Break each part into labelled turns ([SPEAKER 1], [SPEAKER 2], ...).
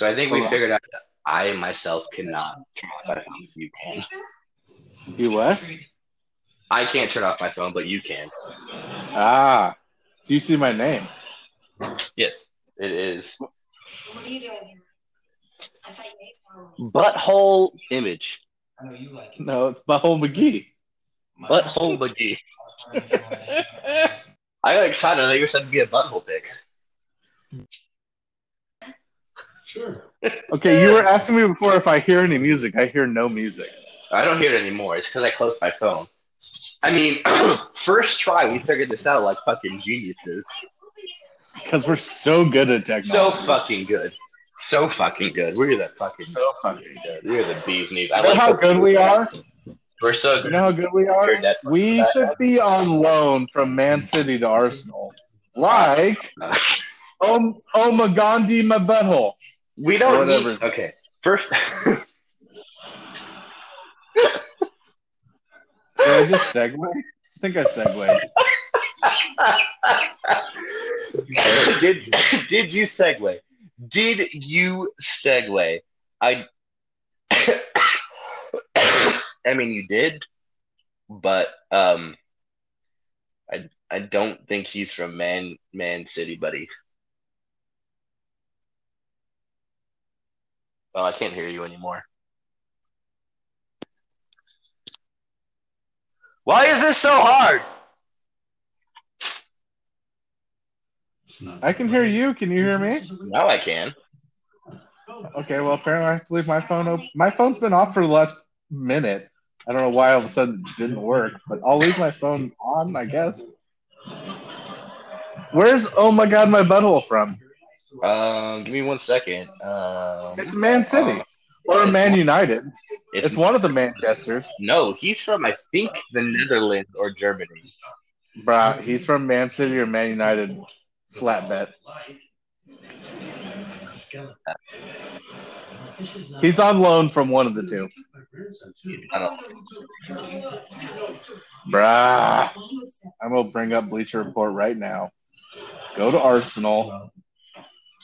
[SPEAKER 1] So I think we
[SPEAKER 2] on.
[SPEAKER 1] figured out that I myself cannot turn off my phone. You can.
[SPEAKER 2] You what?
[SPEAKER 1] I can't turn off my phone, but you can.
[SPEAKER 2] Ah. Do you see my name?
[SPEAKER 1] Yes, it is.
[SPEAKER 3] What are you doing here? I thought you made.
[SPEAKER 1] Butthole image.
[SPEAKER 4] I know you like it.
[SPEAKER 2] No, it's Butthole McGee.
[SPEAKER 1] Butthole McGee. I got excited. I thought you were said to be a butthole pick.
[SPEAKER 4] Sure.
[SPEAKER 2] Okay, you were asking me before if I hear any music. I hear no music.
[SPEAKER 1] I don't hear it anymore. It's because I closed my phone. I mean, first try, we figured this out like fucking geniuses.
[SPEAKER 2] Because we're so good at technology.
[SPEAKER 1] So fucking good. So fucking good. We're the fucking.
[SPEAKER 2] so fucking good.
[SPEAKER 1] We're the bees knees. I
[SPEAKER 2] You know
[SPEAKER 1] like
[SPEAKER 2] how good we are?
[SPEAKER 1] We're so good.
[SPEAKER 2] You know how good we are? We should be on loan from Man City to Arsenal. Like oh, oh Om Omagandi my butthole.
[SPEAKER 1] We don't
[SPEAKER 2] Whatever.
[SPEAKER 1] need. Okay, first.
[SPEAKER 2] Did I just segue? I think I segued.
[SPEAKER 1] did did you segue? Did you segue? I. I mean, you did, but um, I I don't think he's from Man Man City, buddy. Oh, I can't hear you anymore. Why is this so hard?
[SPEAKER 2] I can hear you. Can you hear me?
[SPEAKER 1] Now I can.
[SPEAKER 2] Okay, well, apparently I have to leave my phone open. My phone's been off for the last minute. I don't know why all of a sudden it didn't work, but I'll leave my phone on, I guess. Where's Oh My God, My Butthole from?
[SPEAKER 1] Um, give me one second. Um,
[SPEAKER 2] It's Man City
[SPEAKER 1] uh,
[SPEAKER 2] or Man United.
[SPEAKER 1] it's,
[SPEAKER 2] It's one of the Manchesters.
[SPEAKER 1] no, he's from I think the Netherlands or Germany.
[SPEAKER 2] Bruh, he's from Man City or Man United. Slap bet. He's on loan from one of the two. Bruh. I'm going to bring up Bleacher Report right now. Go to Arsenal.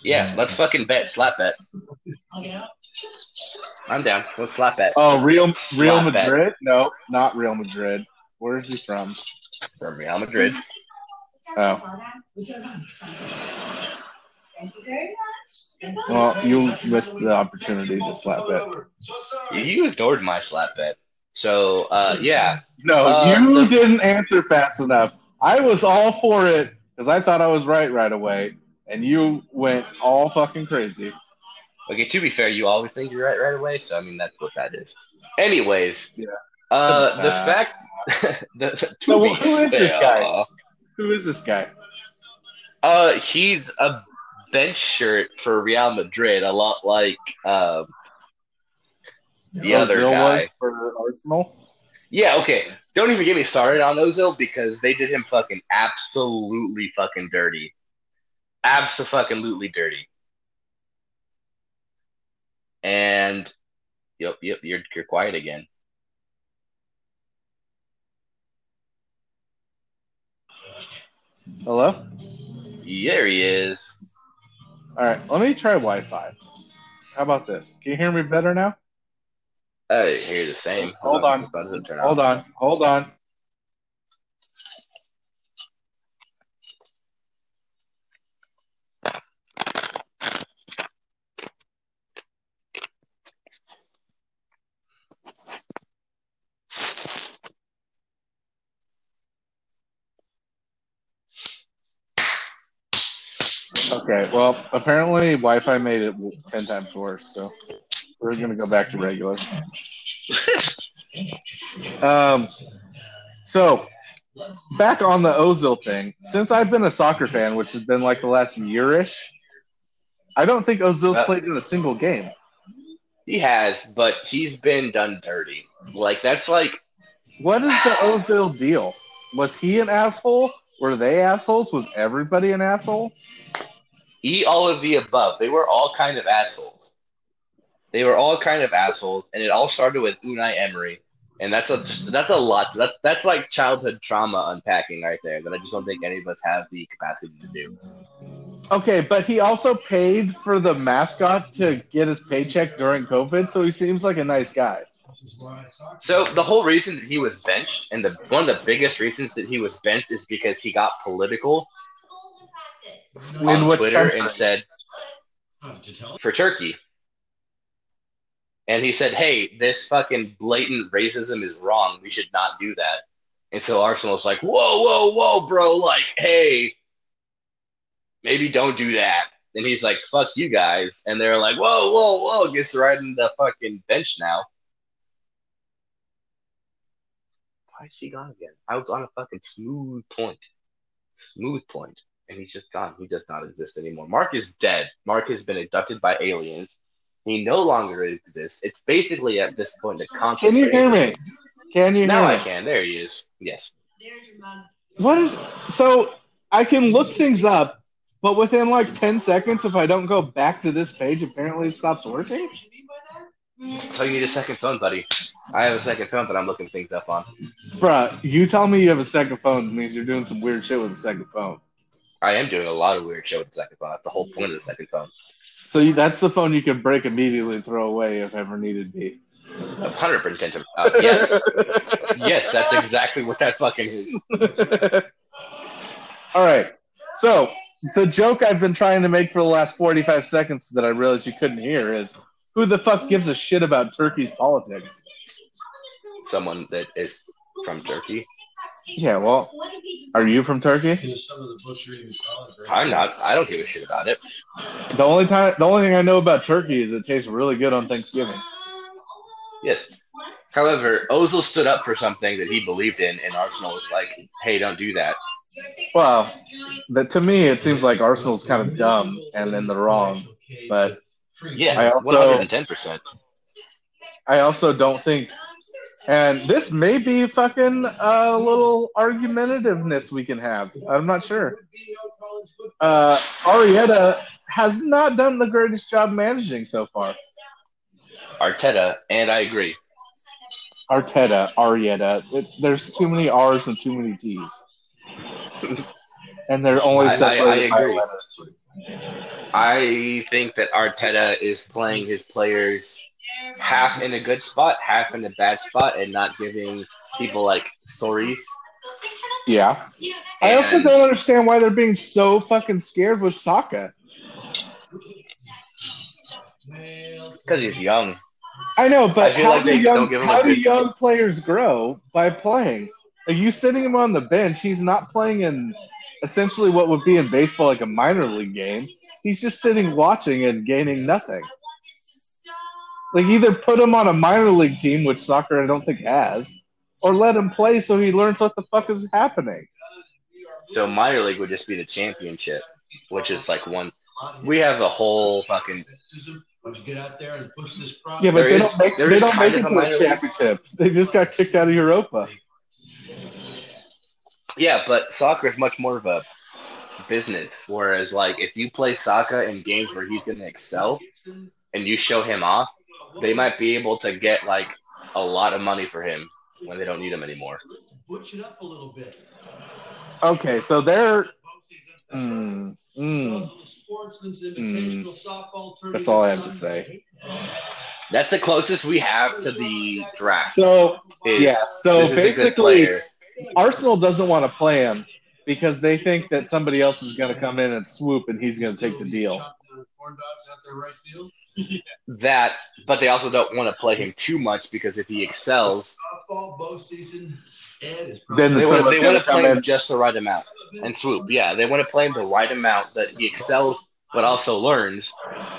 [SPEAKER 1] Yeah, let's fucking bet. Slap bet. I'm down. Let's slap bet.
[SPEAKER 2] Oh, Real Real
[SPEAKER 1] Slap bet.
[SPEAKER 2] Madrid? No, not Real Madrid. Where is he from?
[SPEAKER 1] From Real Madrid.
[SPEAKER 2] Oh.
[SPEAKER 3] Thank you very much.
[SPEAKER 2] Well, you missed the opportunity to slap bet.
[SPEAKER 1] You- You ignored my slap bet. So, uh, yeah.
[SPEAKER 2] No,
[SPEAKER 1] Uh,
[SPEAKER 2] you
[SPEAKER 1] the-
[SPEAKER 2] didn't answer fast enough. I was all for it because I thought I was right right away, and you went all fucking crazy.
[SPEAKER 1] Okay, to be fair, you always think you're right right away. So, I mean, that's what that is. Anyways.
[SPEAKER 2] Yeah.
[SPEAKER 1] Uh, the
[SPEAKER 2] Uh,
[SPEAKER 1] fact. the,
[SPEAKER 2] So is this
[SPEAKER 1] fair,
[SPEAKER 2] guy? Who is this guy?
[SPEAKER 1] Uh, he's a bench shirt for Real Madrid, a lot like um, the other guy.
[SPEAKER 2] for Arsenal.
[SPEAKER 1] Yeah, okay. Don't even get me started on Ozil because they did him fucking absolutely fucking dirty. Absolutely dirty. And yep, yep, you're you're quiet again.
[SPEAKER 2] Hello.
[SPEAKER 1] There he is.
[SPEAKER 2] All right, let me try Wi-Fi. How about this? Can you hear me better now?
[SPEAKER 1] I hear the same.
[SPEAKER 2] Hold on.
[SPEAKER 1] That
[SPEAKER 2] Hold on, hold on. Okay, well, apparently Wi-Fi made it ten times worse, so we're gonna go back to regular. Um, so back on the Ozil thing, since I've been a soccer fan, which has been like the last yearish, I don't think Ozil's
[SPEAKER 1] Uh,
[SPEAKER 2] played in a single game.
[SPEAKER 1] He has, but he's been done dirty. Like that's like
[SPEAKER 2] What is the Ozil deal? Was he an asshole? Were they assholes? Was everybody an asshole?
[SPEAKER 1] Eat all of the above. They were all kind of assholes. They were all kind of assholes, and it all started with Unai Emery, and that's a that's a lot. That's that's like childhood trauma unpacking right there. That I just don't think any of us have the capacity to do.
[SPEAKER 2] Okay, but he also paid for the mascot to get his paycheck during COVID, so he seems like a nice guy.
[SPEAKER 1] So the whole reason that he was benched, and the one of the biggest reasons that he was benched, is because he got political on Twitter
[SPEAKER 2] country?
[SPEAKER 1] and said
[SPEAKER 4] How tell?
[SPEAKER 1] for Turkey. And he said, "Hey, this fucking blatant racism is wrong. We should not do that." And so Arsenal's like, "Whoa, whoa, whoa, bro! Like, hey, maybe don't do that." And he's like, "Fuck you guys!" And they're like, "Whoa, whoa, whoa!" Gets right in the fucking bench now. Why is she gone again? I was on a fucking smooth point, smooth point, and he's just gone. He does not exist anymore. Mark is dead. Mark has been abducted by aliens. He no longer exists. It's basically at this point the concept.
[SPEAKER 2] Can you hear me? Can you hear
[SPEAKER 1] Now I can. There he is. Yes.
[SPEAKER 3] There's your mug.
[SPEAKER 2] What is so? I can look things up, but within like ten seconds, if I don't go back to this page, apparently it stops working.
[SPEAKER 1] So you need a second phone, buddy. I have a second phone that I'm looking things up on.
[SPEAKER 2] Bruh, you tell me you have a second phone means you're doing some weird shit with a second phone.
[SPEAKER 1] I am doing a lot of weird shit with the second phone. That's the whole point of the second phone.
[SPEAKER 2] So you, that's the phone you can break immediately and throw away if ever needed be.
[SPEAKER 1] A hundred percent. Uh, yes, yes, that's exactly what that fucking is.
[SPEAKER 2] All right. So the joke I've been trying to make for the last 45 seconds that I realized you couldn't hear is who the fuck gives a shit about Turkey's politics?
[SPEAKER 1] Someone that is from Turkey.
[SPEAKER 2] Yeah, well, are you from Turkey?
[SPEAKER 4] Here's some of the butchery and salad.
[SPEAKER 1] I'm not. I don't give a shit about it.
[SPEAKER 2] The only time, the only thing I know about turkey is it tastes really good on Thanksgiving.
[SPEAKER 1] Yes. However, Ozil stood up for something that he believed in, and Arsenal was like, "Hey, don't do that."
[SPEAKER 2] Well, that to me it seems like Arsenal's kind of dumb and in the wrong, but
[SPEAKER 1] Yeah,
[SPEAKER 2] I also-
[SPEAKER 1] one hundred and ten percent.
[SPEAKER 2] I also don't think. And this may be fucking a little argumentativeness we can have. I'm not sure. Uh, Arietta has not done the greatest job managing so far.
[SPEAKER 1] Arteta, and I agree.
[SPEAKER 2] Arteta, Arietta. It, there's too many R's and too many T's. And they're only
[SPEAKER 1] I- I-
[SPEAKER 2] separated
[SPEAKER 1] I
[SPEAKER 2] by
[SPEAKER 1] agree.
[SPEAKER 2] letters.
[SPEAKER 1] I think that Arteta is playing his players half in a good spot, half in a bad spot, and not giving people like stories.
[SPEAKER 2] Yeah. I also don't understand why they're being so fucking scared with Saka.
[SPEAKER 1] because he's young.
[SPEAKER 2] I know, but
[SPEAKER 1] feel
[SPEAKER 2] how,
[SPEAKER 1] like
[SPEAKER 2] do, young,
[SPEAKER 1] don't give him
[SPEAKER 2] how do young players grow by playing? Are you sitting him on the bench? He's not playing in essentially what would be in baseball like a minor league game. He's just sitting watching and gaining nothing. Like either put him on a minor league team, which soccer I don't think has, or let him play so he learns what the fuck is happening.
[SPEAKER 1] So minor league would just be the championship, which is like one. We have a whole fucking.
[SPEAKER 4] Would you get out there and push this
[SPEAKER 2] Yeah, but
[SPEAKER 1] There
[SPEAKER 2] they
[SPEAKER 1] is-
[SPEAKER 2] don't make they don't make it to the
[SPEAKER 1] minor league.
[SPEAKER 2] championship. They just got kicked out of Europa.
[SPEAKER 1] Yeah, but soccer is much more of a business. Whereas, like, if you play soccer in games where he's going to excel and you show him off, they might be able to get like a lot of money for him when they don't need him anymore.
[SPEAKER 4] Let's butch it up a little bit.
[SPEAKER 2] Okay, so they're mm, mm,
[SPEAKER 4] That's
[SPEAKER 2] all I have to say.
[SPEAKER 1] That's the closest we have to the draft.
[SPEAKER 2] so
[SPEAKER 1] is
[SPEAKER 2] yeah. So
[SPEAKER 1] this is a good
[SPEAKER 2] basically. Arsenal doesn't want to play him because they think that somebody else is going to come in and swoop and he's going to take the deal.
[SPEAKER 1] That, but they also don't want to play him too much because if he excels,
[SPEAKER 2] Then
[SPEAKER 1] they want, they
[SPEAKER 2] gonna
[SPEAKER 1] want to play him just the right amount and swoop. Yeah, they want to play him the right amount that he excels but also learns.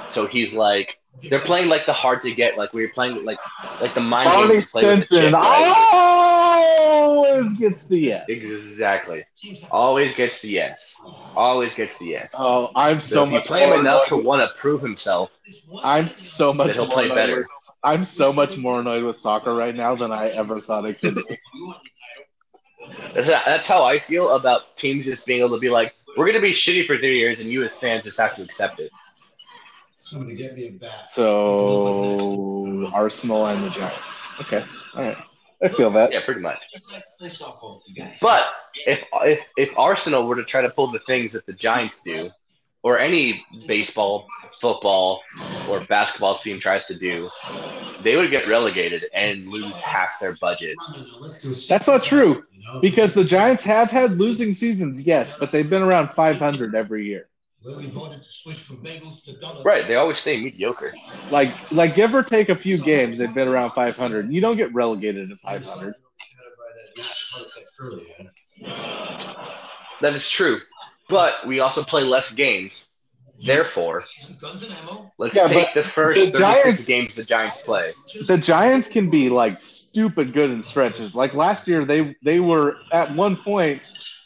[SPEAKER 1] So he's like they're playing like the hard to get, like we were playing like like the mind
[SPEAKER 2] Barney
[SPEAKER 1] games play with the chip, right?
[SPEAKER 2] always gets the yes.
[SPEAKER 1] Exactly. Always gets the yes. Always gets the yes.
[SPEAKER 2] Oh, I'm
[SPEAKER 1] so
[SPEAKER 2] so
[SPEAKER 1] if you
[SPEAKER 2] much
[SPEAKER 1] play him enough to want to prove himself,
[SPEAKER 2] I'm so much
[SPEAKER 1] he'll play better.
[SPEAKER 2] with- I'm so much more annoyed with soccer right now than I ever thought I could be.
[SPEAKER 1] that's, that's how I feel about teams just being able to be like, we're going to be shitty for three years, and you as fans just have to accept it.
[SPEAKER 4] Somebody get me a bat.
[SPEAKER 2] So Arsenal and the Giants. Okay, all right. I feel that.
[SPEAKER 1] Yeah, pretty much.
[SPEAKER 4] It's like play softball with you guys.
[SPEAKER 1] But if if if Arsenal were to try to pull the things that the Giants do, or any baseball, football, or basketball team tries to do, they would get relegated and lose half their budget.
[SPEAKER 2] That's not true because the Giants have had losing seasons, yes, but they've been around 500 every year.
[SPEAKER 4] Lily voted to switch from bagels to donuts.
[SPEAKER 1] Right, they always stay mediocre.
[SPEAKER 2] Like, like give or take a few games, they've been around 500. You don't get relegated to 500.
[SPEAKER 1] That is true. But we also play less games. Therefore,
[SPEAKER 4] Guns and ammo.
[SPEAKER 1] let's
[SPEAKER 2] Yeah,
[SPEAKER 1] take the first
[SPEAKER 2] the
[SPEAKER 1] 36
[SPEAKER 2] Giants-
[SPEAKER 1] games the Giants play.
[SPEAKER 2] The Giants can be like stupid good in stretches. Like last year, they they were at one point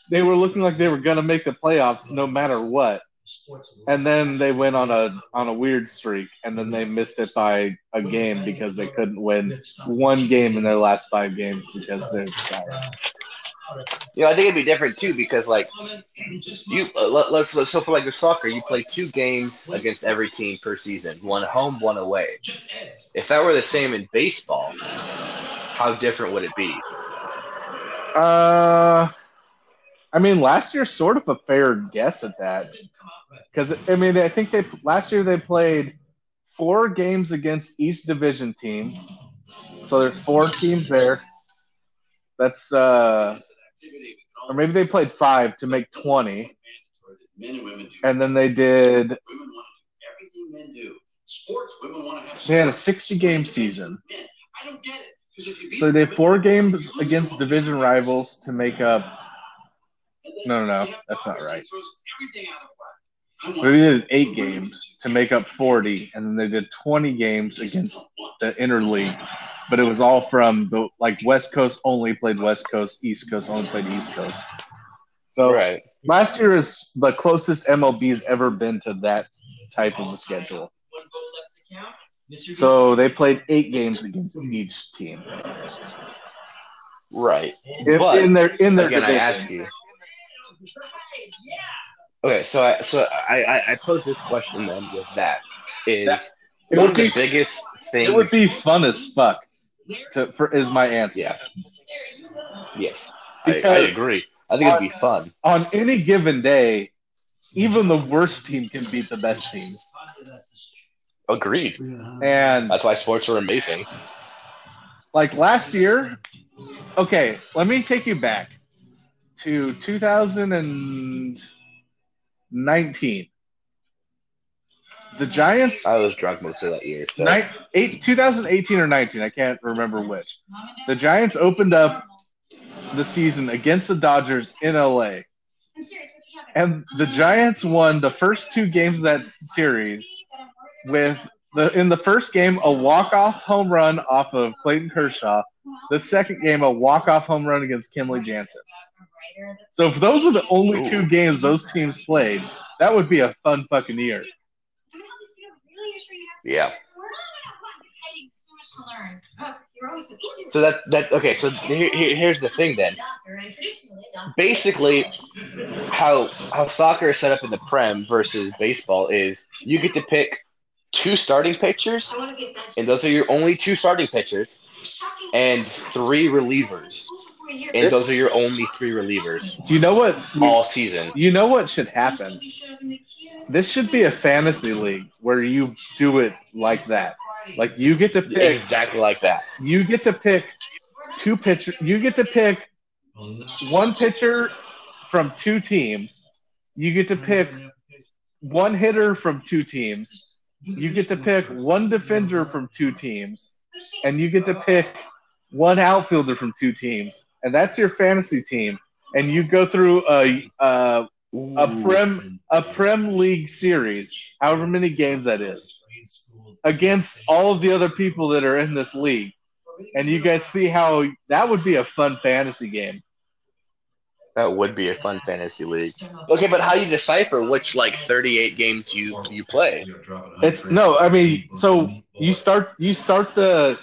[SPEAKER 2] they were looking like they were gonna make the playoffs no matter what, and then they went on a on a weird streak, and then they missed it by a game because they couldn't win one game in their last five games because they're the Giants.
[SPEAKER 1] You know, I think it'd be different too because, like, you uh, let, let's, let's so for like the soccer, you play two games against every team per season, one home, one away. If that were the same in baseball, how different would it be?
[SPEAKER 2] Uh, I mean, last year's sort of a fair guess at that because I mean, I think they last year they played four games against each division team, so there's four teams there. That's uh, or maybe they played five to make twenty,
[SPEAKER 4] and women do.
[SPEAKER 2] and then they did.
[SPEAKER 4] Women want to do everything men do. Sports, women want to have.
[SPEAKER 2] They had a 60-game season.
[SPEAKER 4] I don't get it. 'Cause if you beat
[SPEAKER 2] So they had four games against division rivals to make up. No, no, no, that's not right.
[SPEAKER 4] it throws everything out of whack. I want-
[SPEAKER 2] Maybe they did eight games to make up forty, and then they did twenty games against the interleague, but it was all from the like West Coast only played West Coast, East Coast only played East Coast. So
[SPEAKER 1] Right.
[SPEAKER 2] last year is the closest MLB's ever been to that type of a schedule. So they played eight games against each team
[SPEAKER 1] Right.
[SPEAKER 2] in,
[SPEAKER 1] But,
[SPEAKER 2] in their in their
[SPEAKER 1] Again, I ask you. Okay, so I so I, I, I pose this question then with that is
[SPEAKER 2] That-
[SPEAKER 1] one of the biggest things.
[SPEAKER 2] It would be fun as fuck. To for is my answer.
[SPEAKER 1] yeah. Yes, I, I agree. I think it'd be fun.
[SPEAKER 2] on any given day, even the worst team can beat the best team.
[SPEAKER 1] Agreed.
[SPEAKER 2] And
[SPEAKER 1] That's why sports are amazing.
[SPEAKER 2] like last year, okay, let me take you back to 2019. The Giants,
[SPEAKER 1] I was drunk most of that year. So
[SPEAKER 2] ni- eight, 2018 or 19, I can't remember which. The Giants opened up the season against the Dodgers in LA.
[SPEAKER 3] I'm serious. What you talking
[SPEAKER 2] And the Giants won the first two games of that series with the in the first game a walk-off home run off of Clayton Kershaw. The second game a walk-off home run against Kenley Jansen. So if those were the only two games those teams played, that would be a fun fucking year.
[SPEAKER 1] Yeah.
[SPEAKER 3] We're not gonna exciting. So much to learn. Uh, You're always so interested.
[SPEAKER 1] so that that okay. So here, here- here's the thing then. Basically, how how soccer is set up in the prem versus baseball is you get to pick two starting pitchers,
[SPEAKER 3] I want to get that.
[SPEAKER 1] and those are your only two starting pitchers, and three relievers, and those are your only three relievers
[SPEAKER 2] Do you know what?
[SPEAKER 1] all season.
[SPEAKER 2] You know what should happen? This should be a fantasy league where you do it like that. Like you get to pick
[SPEAKER 1] Exactly like that.
[SPEAKER 2] you get to pick two pitcher you get to pick one pitcher from two teams. You get to pick one hitter from two teams. You get to pick one defender from two teams. And you get to pick one outfielder from two teams. And that's your fantasy team. And you go through a a, a prem a prem league series, however many games that is, against all of the other people that are in this league. And you guys see how that would be a fun fantasy game.
[SPEAKER 1] That would be a fun fantasy league. Okay, but how you decipher which like 38 games you you play?
[SPEAKER 2] It's no, I mean, so you start you start the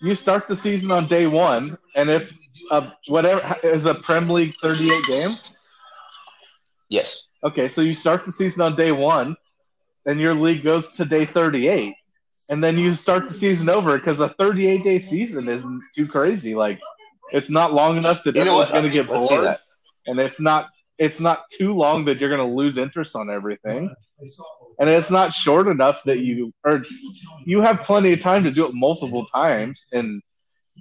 [SPEAKER 2] you start the season on day one, and if uh, whatever is a Prem League thirty eight games.
[SPEAKER 1] Yes.
[SPEAKER 2] Okay, so you start the season on day one, and your league goes to day thirty eight, and then you start the season over because a thirty eight day season isn't too crazy. Like it's not long enough that
[SPEAKER 1] You
[SPEAKER 2] everyone's going to get bored, and it's not it's not too long that you're going to lose interest on everything, and it's not short enough that you or you have plenty of time to do it multiple times, and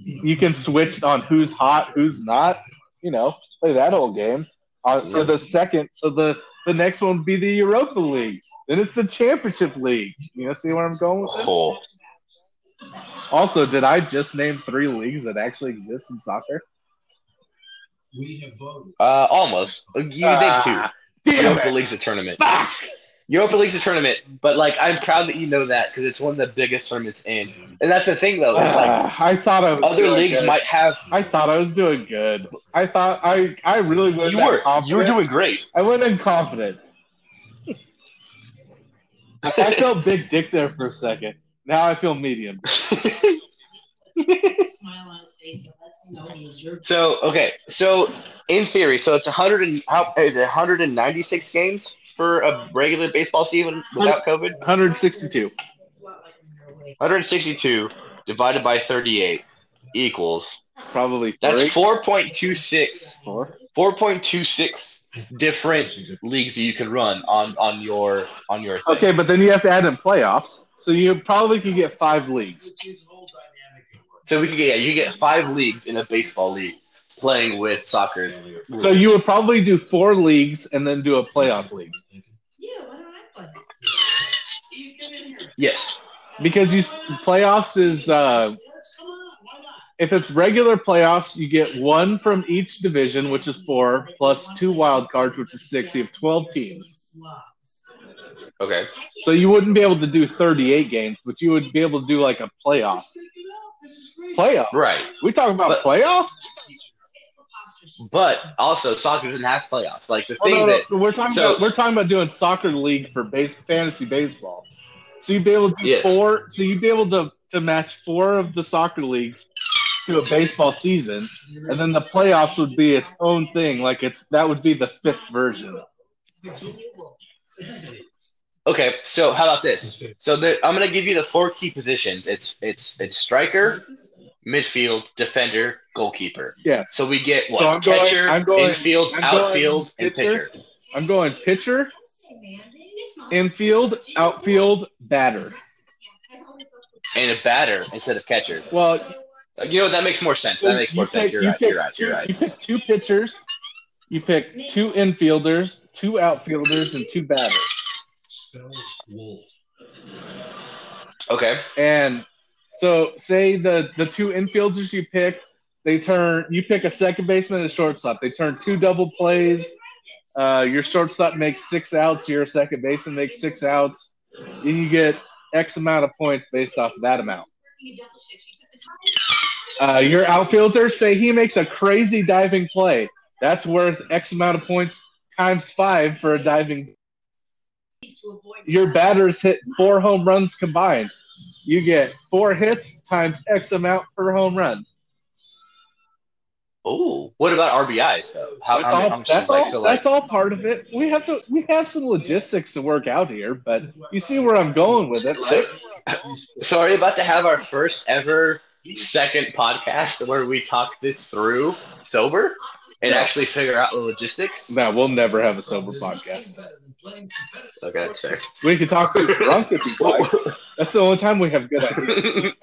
[SPEAKER 2] you can switch on who's hot, who's not. You know, play that old game uh, for the second. So the the next one would be the Europa League. Then it's the Championship League. You know, see where I'm going with this?
[SPEAKER 1] Cool.
[SPEAKER 2] Also, did I just name three leagues that actually exist in soccer?
[SPEAKER 4] We have voted.
[SPEAKER 1] Uh, almost. You did two.
[SPEAKER 2] Ah, Damn
[SPEAKER 1] Europa
[SPEAKER 2] it.
[SPEAKER 1] League's a tournament.
[SPEAKER 2] Fuck.
[SPEAKER 1] Europa League's a tournament, but like I'm proud that you know that because it's one of the biggest tournaments in. And that's the thing though. It's like
[SPEAKER 2] Ah, I thought I was
[SPEAKER 1] other leagues
[SPEAKER 2] good.
[SPEAKER 1] might have.
[SPEAKER 2] I thought I was doing good. I thought I I really went
[SPEAKER 1] You were.
[SPEAKER 2] confident.
[SPEAKER 1] You were doing great.
[SPEAKER 2] I went in confident. I felt big dick there for a second. Now I feel medium.
[SPEAKER 3] Smile on his face that lets him know he is your.
[SPEAKER 1] so okay. So in theory, so it's 100 and how is it 196 games for a regular baseball season without COVID?
[SPEAKER 2] 162.
[SPEAKER 3] It's a lot like in Norway.
[SPEAKER 1] 162 divided by 38 equals
[SPEAKER 2] Probably three.
[SPEAKER 1] that's 4.26
[SPEAKER 2] Four.
[SPEAKER 1] 4.26 different leagues that you can run on on your on your thing.
[SPEAKER 2] Okay, but then you have to add in playoffs. So you probably could get five leagues.
[SPEAKER 1] So we could get yeah, you get five leagues in a baseball league playing with soccer.
[SPEAKER 2] So you would probably do four leagues and then do a playoff league.
[SPEAKER 3] Yeah, why don't I play?
[SPEAKER 1] Yes.
[SPEAKER 2] Because you playoffs is uh, if it's regular playoffs, you get one from each division, which is four, plus two wild cards, which is six. You have twelve teams.
[SPEAKER 1] Okay.
[SPEAKER 2] So you wouldn't be able to do thirty-eight games, but you would be able to do like a playoff. Playoff.
[SPEAKER 1] Right.
[SPEAKER 2] We talking about
[SPEAKER 1] But-
[SPEAKER 2] playoffs?
[SPEAKER 1] But also soccer doesn't have playoffs. Like the
[SPEAKER 2] Oh,
[SPEAKER 1] thing
[SPEAKER 2] no,
[SPEAKER 1] that
[SPEAKER 2] we're talking
[SPEAKER 1] so-
[SPEAKER 2] about we're talking about doing soccer league for base fantasy baseball. So you'd be able to do
[SPEAKER 1] Yes.
[SPEAKER 2] four. So you'd be able to to match four of the soccer leagues to a baseball season, and then the playoffs would be its own thing. Like it's that would be the fifth version.
[SPEAKER 1] Okay, so how about this? So the, I'm gonna give you the four key positions. It's it's it's striker, midfield, defender, goalkeeper.
[SPEAKER 2] Yes.
[SPEAKER 1] So we get what?
[SPEAKER 2] So I'm going-
[SPEAKER 1] Catcher,
[SPEAKER 2] I'm going-
[SPEAKER 1] infield,
[SPEAKER 2] I'm going
[SPEAKER 1] outfield, and
[SPEAKER 2] pitcher.
[SPEAKER 1] pitcher.
[SPEAKER 2] I'm going pitcher, infield, outfield, batter.
[SPEAKER 1] And a batter instead of catcher.
[SPEAKER 2] Well,
[SPEAKER 1] You know that makes more sense. That makes more
[SPEAKER 2] you
[SPEAKER 1] sense. You're
[SPEAKER 2] you
[SPEAKER 1] right.
[SPEAKER 2] pick
[SPEAKER 1] You're right. You're right.
[SPEAKER 2] You pick two pitchers, you pick two infielders, two outfielders, and two batters.
[SPEAKER 1] Okay.
[SPEAKER 2] And so, say the the two infielders you pick, they turn. You pick a second baseman and a shortstop. They turn two double plays. Uh, your shortstop makes six outs. Your second baseman makes six outs. And you get X amount of points based off of that amount. Uh, your outfielder, say he makes a crazy diving play. That's worth X amount of points times five for a diving. Your batters hit four home runs combined. You get four hits times X amount per home run.
[SPEAKER 1] Oh, what about RBIs though? How,
[SPEAKER 2] That's all, that's,
[SPEAKER 1] like
[SPEAKER 2] all,
[SPEAKER 1] so like?
[SPEAKER 2] that's all part of it. We have to we have some logistics to work out here, but you see where I'm going with it, right?
[SPEAKER 1] So are you about to have our first ever second podcast where we talk this through sober and
[SPEAKER 2] Yeah.
[SPEAKER 1] actually figure out the logistics?
[SPEAKER 2] No, we'll never have a sober podcast.
[SPEAKER 1] Okay, fair.
[SPEAKER 2] We can talk drunk if you like. That's the only time we have good ideas.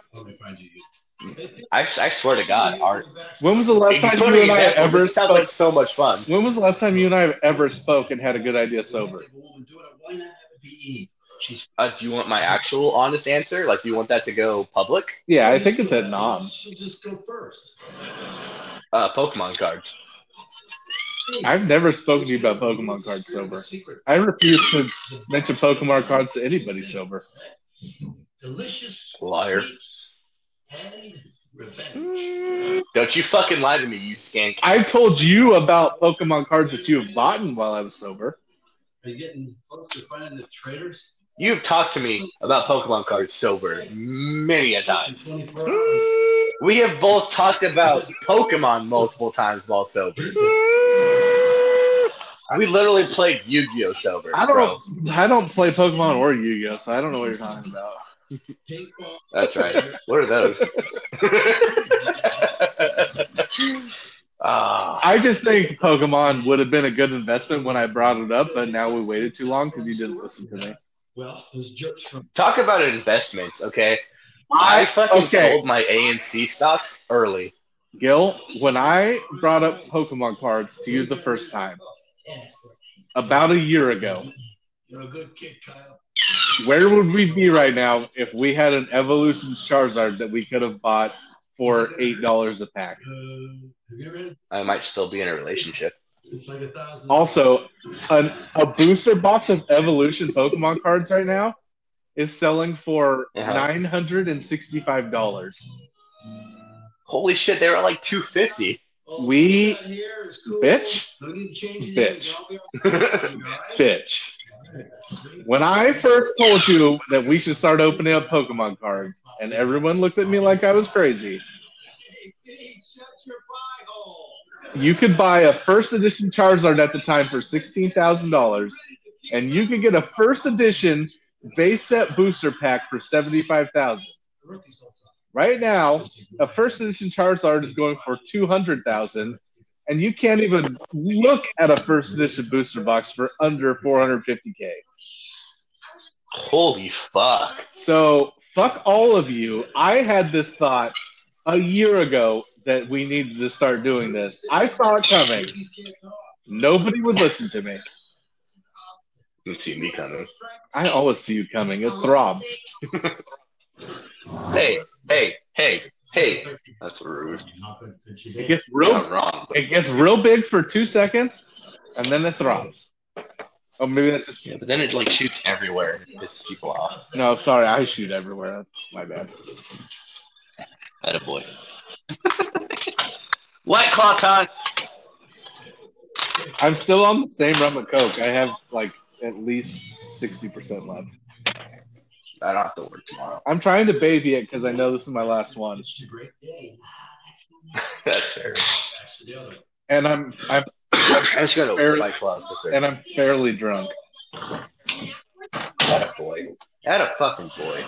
[SPEAKER 1] I, I swear to God, Art.
[SPEAKER 2] When was the last time you and I ever spoke?
[SPEAKER 1] like so much fun.
[SPEAKER 2] When was the last time you and I have ever spoke and had a good idea sober?
[SPEAKER 1] Uh, do you want my actual honest answer? Like, do you want that to go public?
[SPEAKER 2] Yeah, I think it's at nom.
[SPEAKER 4] She'll just go first.
[SPEAKER 1] Uh, Pokemon cards.
[SPEAKER 2] I've never spoken to you about Pokemon cards sober. I refuse to mention Pokemon cards to anybody sober.
[SPEAKER 4] Delicious
[SPEAKER 1] Liar.
[SPEAKER 4] and revenge.
[SPEAKER 1] Don't you fucking lie to me, you skank.
[SPEAKER 2] I've told you about Pokemon cards that you have bought while I was sober.
[SPEAKER 4] Are you getting close to finding the traders?
[SPEAKER 1] You've talked to me about Pokemon cards sober many a times. We have both talked about Pokemon multiple times while sober. We literally played Yu-Gi-Oh sober.
[SPEAKER 2] I don't. I don't play Pokemon or Yu-Gi-Oh, so I don't know what you're talking about.
[SPEAKER 1] That's right. What are those? Ah,
[SPEAKER 2] I just think Pokemon would have been a good investment when I brought it up, but now we waited too long because you didn't listen to me.
[SPEAKER 5] Well, those jerks from
[SPEAKER 1] talk about investments, okay? I fucking
[SPEAKER 2] okay.
[SPEAKER 1] sold my A and C stocks early.
[SPEAKER 2] Gil, when I brought up Pokemon cards to you the first time, about a year ago,
[SPEAKER 5] You're a good kid, Kyle.
[SPEAKER 2] where would we be right now if we had an Evolution Charizard that we could have bought for eight dollars a pack?
[SPEAKER 5] Uh, have you ever had?
[SPEAKER 1] I might still be in a relationship.
[SPEAKER 5] It's like a thousand.
[SPEAKER 2] Also, an, a booster box of Evolution Pokemon cards right now is selling for
[SPEAKER 1] Yeah.
[SPEAKER 2] nine hundred and sixty-five dollars.
[SPEAKER 1] Holy shit, they were like two fifty.
[SPEAKER 2] We-
[SPEAKER 5] cool.
[SPEAKER 2] bitch,
[SPEAKER 5] No need to change
[SPEAKER 2] bitch,
[SPEAKER 5] anything. I'll be all right.
[SPEAKER 2] bitch. When I first told you that we should start opening up Pokemon cards, and everyone looked at me like I was crazy,
[SPEAKER 5] Hey, Pete, shut your pie hole.
[SPEAKER 2] you could buy a first edition Charizard at the time for sixteen thousand dollars, and you could get a first edition base set booster pack for seventy-five thousand.
[SPEAKER 5] The rookies don't talk.
[SPEAKER 2] Right now, a first edition Charizard is going for two hundred thousand, and you can't even look at a first edition booster box for under four hundred fifty k.
[SPEAKER 1] Holy fuck.
[SPEAKER 2] So fuck all of you. I had this thought a year ago that we needed to start doing this. I saw it coming.
[SPEAKER 5] Rookies can't talk.
[SPEAKER 2] Nobody would listen to me.
[SPEAKER 1] You see me coming.
[SPEAKER 2] I always see you coming. It throbs.
[SPEAKER 1] Hey, hey, hey, hey. That's rude.
[SPEAKER 2] It gets real.
[SPEAKER 1] wrong.
[SPEAKER 2] It gets real big for two seconds, and then it throbs. Oh, maybe that's just
[SPEAKER 1] Yeah, but then it like shoots everywhere and pisses people off.
[SPEAKER 2] no. Sorry, I shoot everywhere. That's my bad.
[SPEAKER 1] That a boy. White claw time.
[SPEAKER 2] I'm still on the same rum and coke. I have like at least sixty percent left.
[SPEAKER 1] I don't have to work tomorrow.
[SPEAKER 2] I'm trying to baby it because I know this is my last one,
[SPEAKER 5] It's a great day.
[SPEAKER 1] That's fair.
[SPEAKER 5] That's the other.
[SPEAKER 2] and I'm I'm
[SPEAKER 1] I just got
[SPEAKER 2] Fair-
[SPEAKER 1] a white claws to
[SPEAKER 2] and I'm fairly drunk.
[SPEAKER 1] That a boy. That a fucking boy.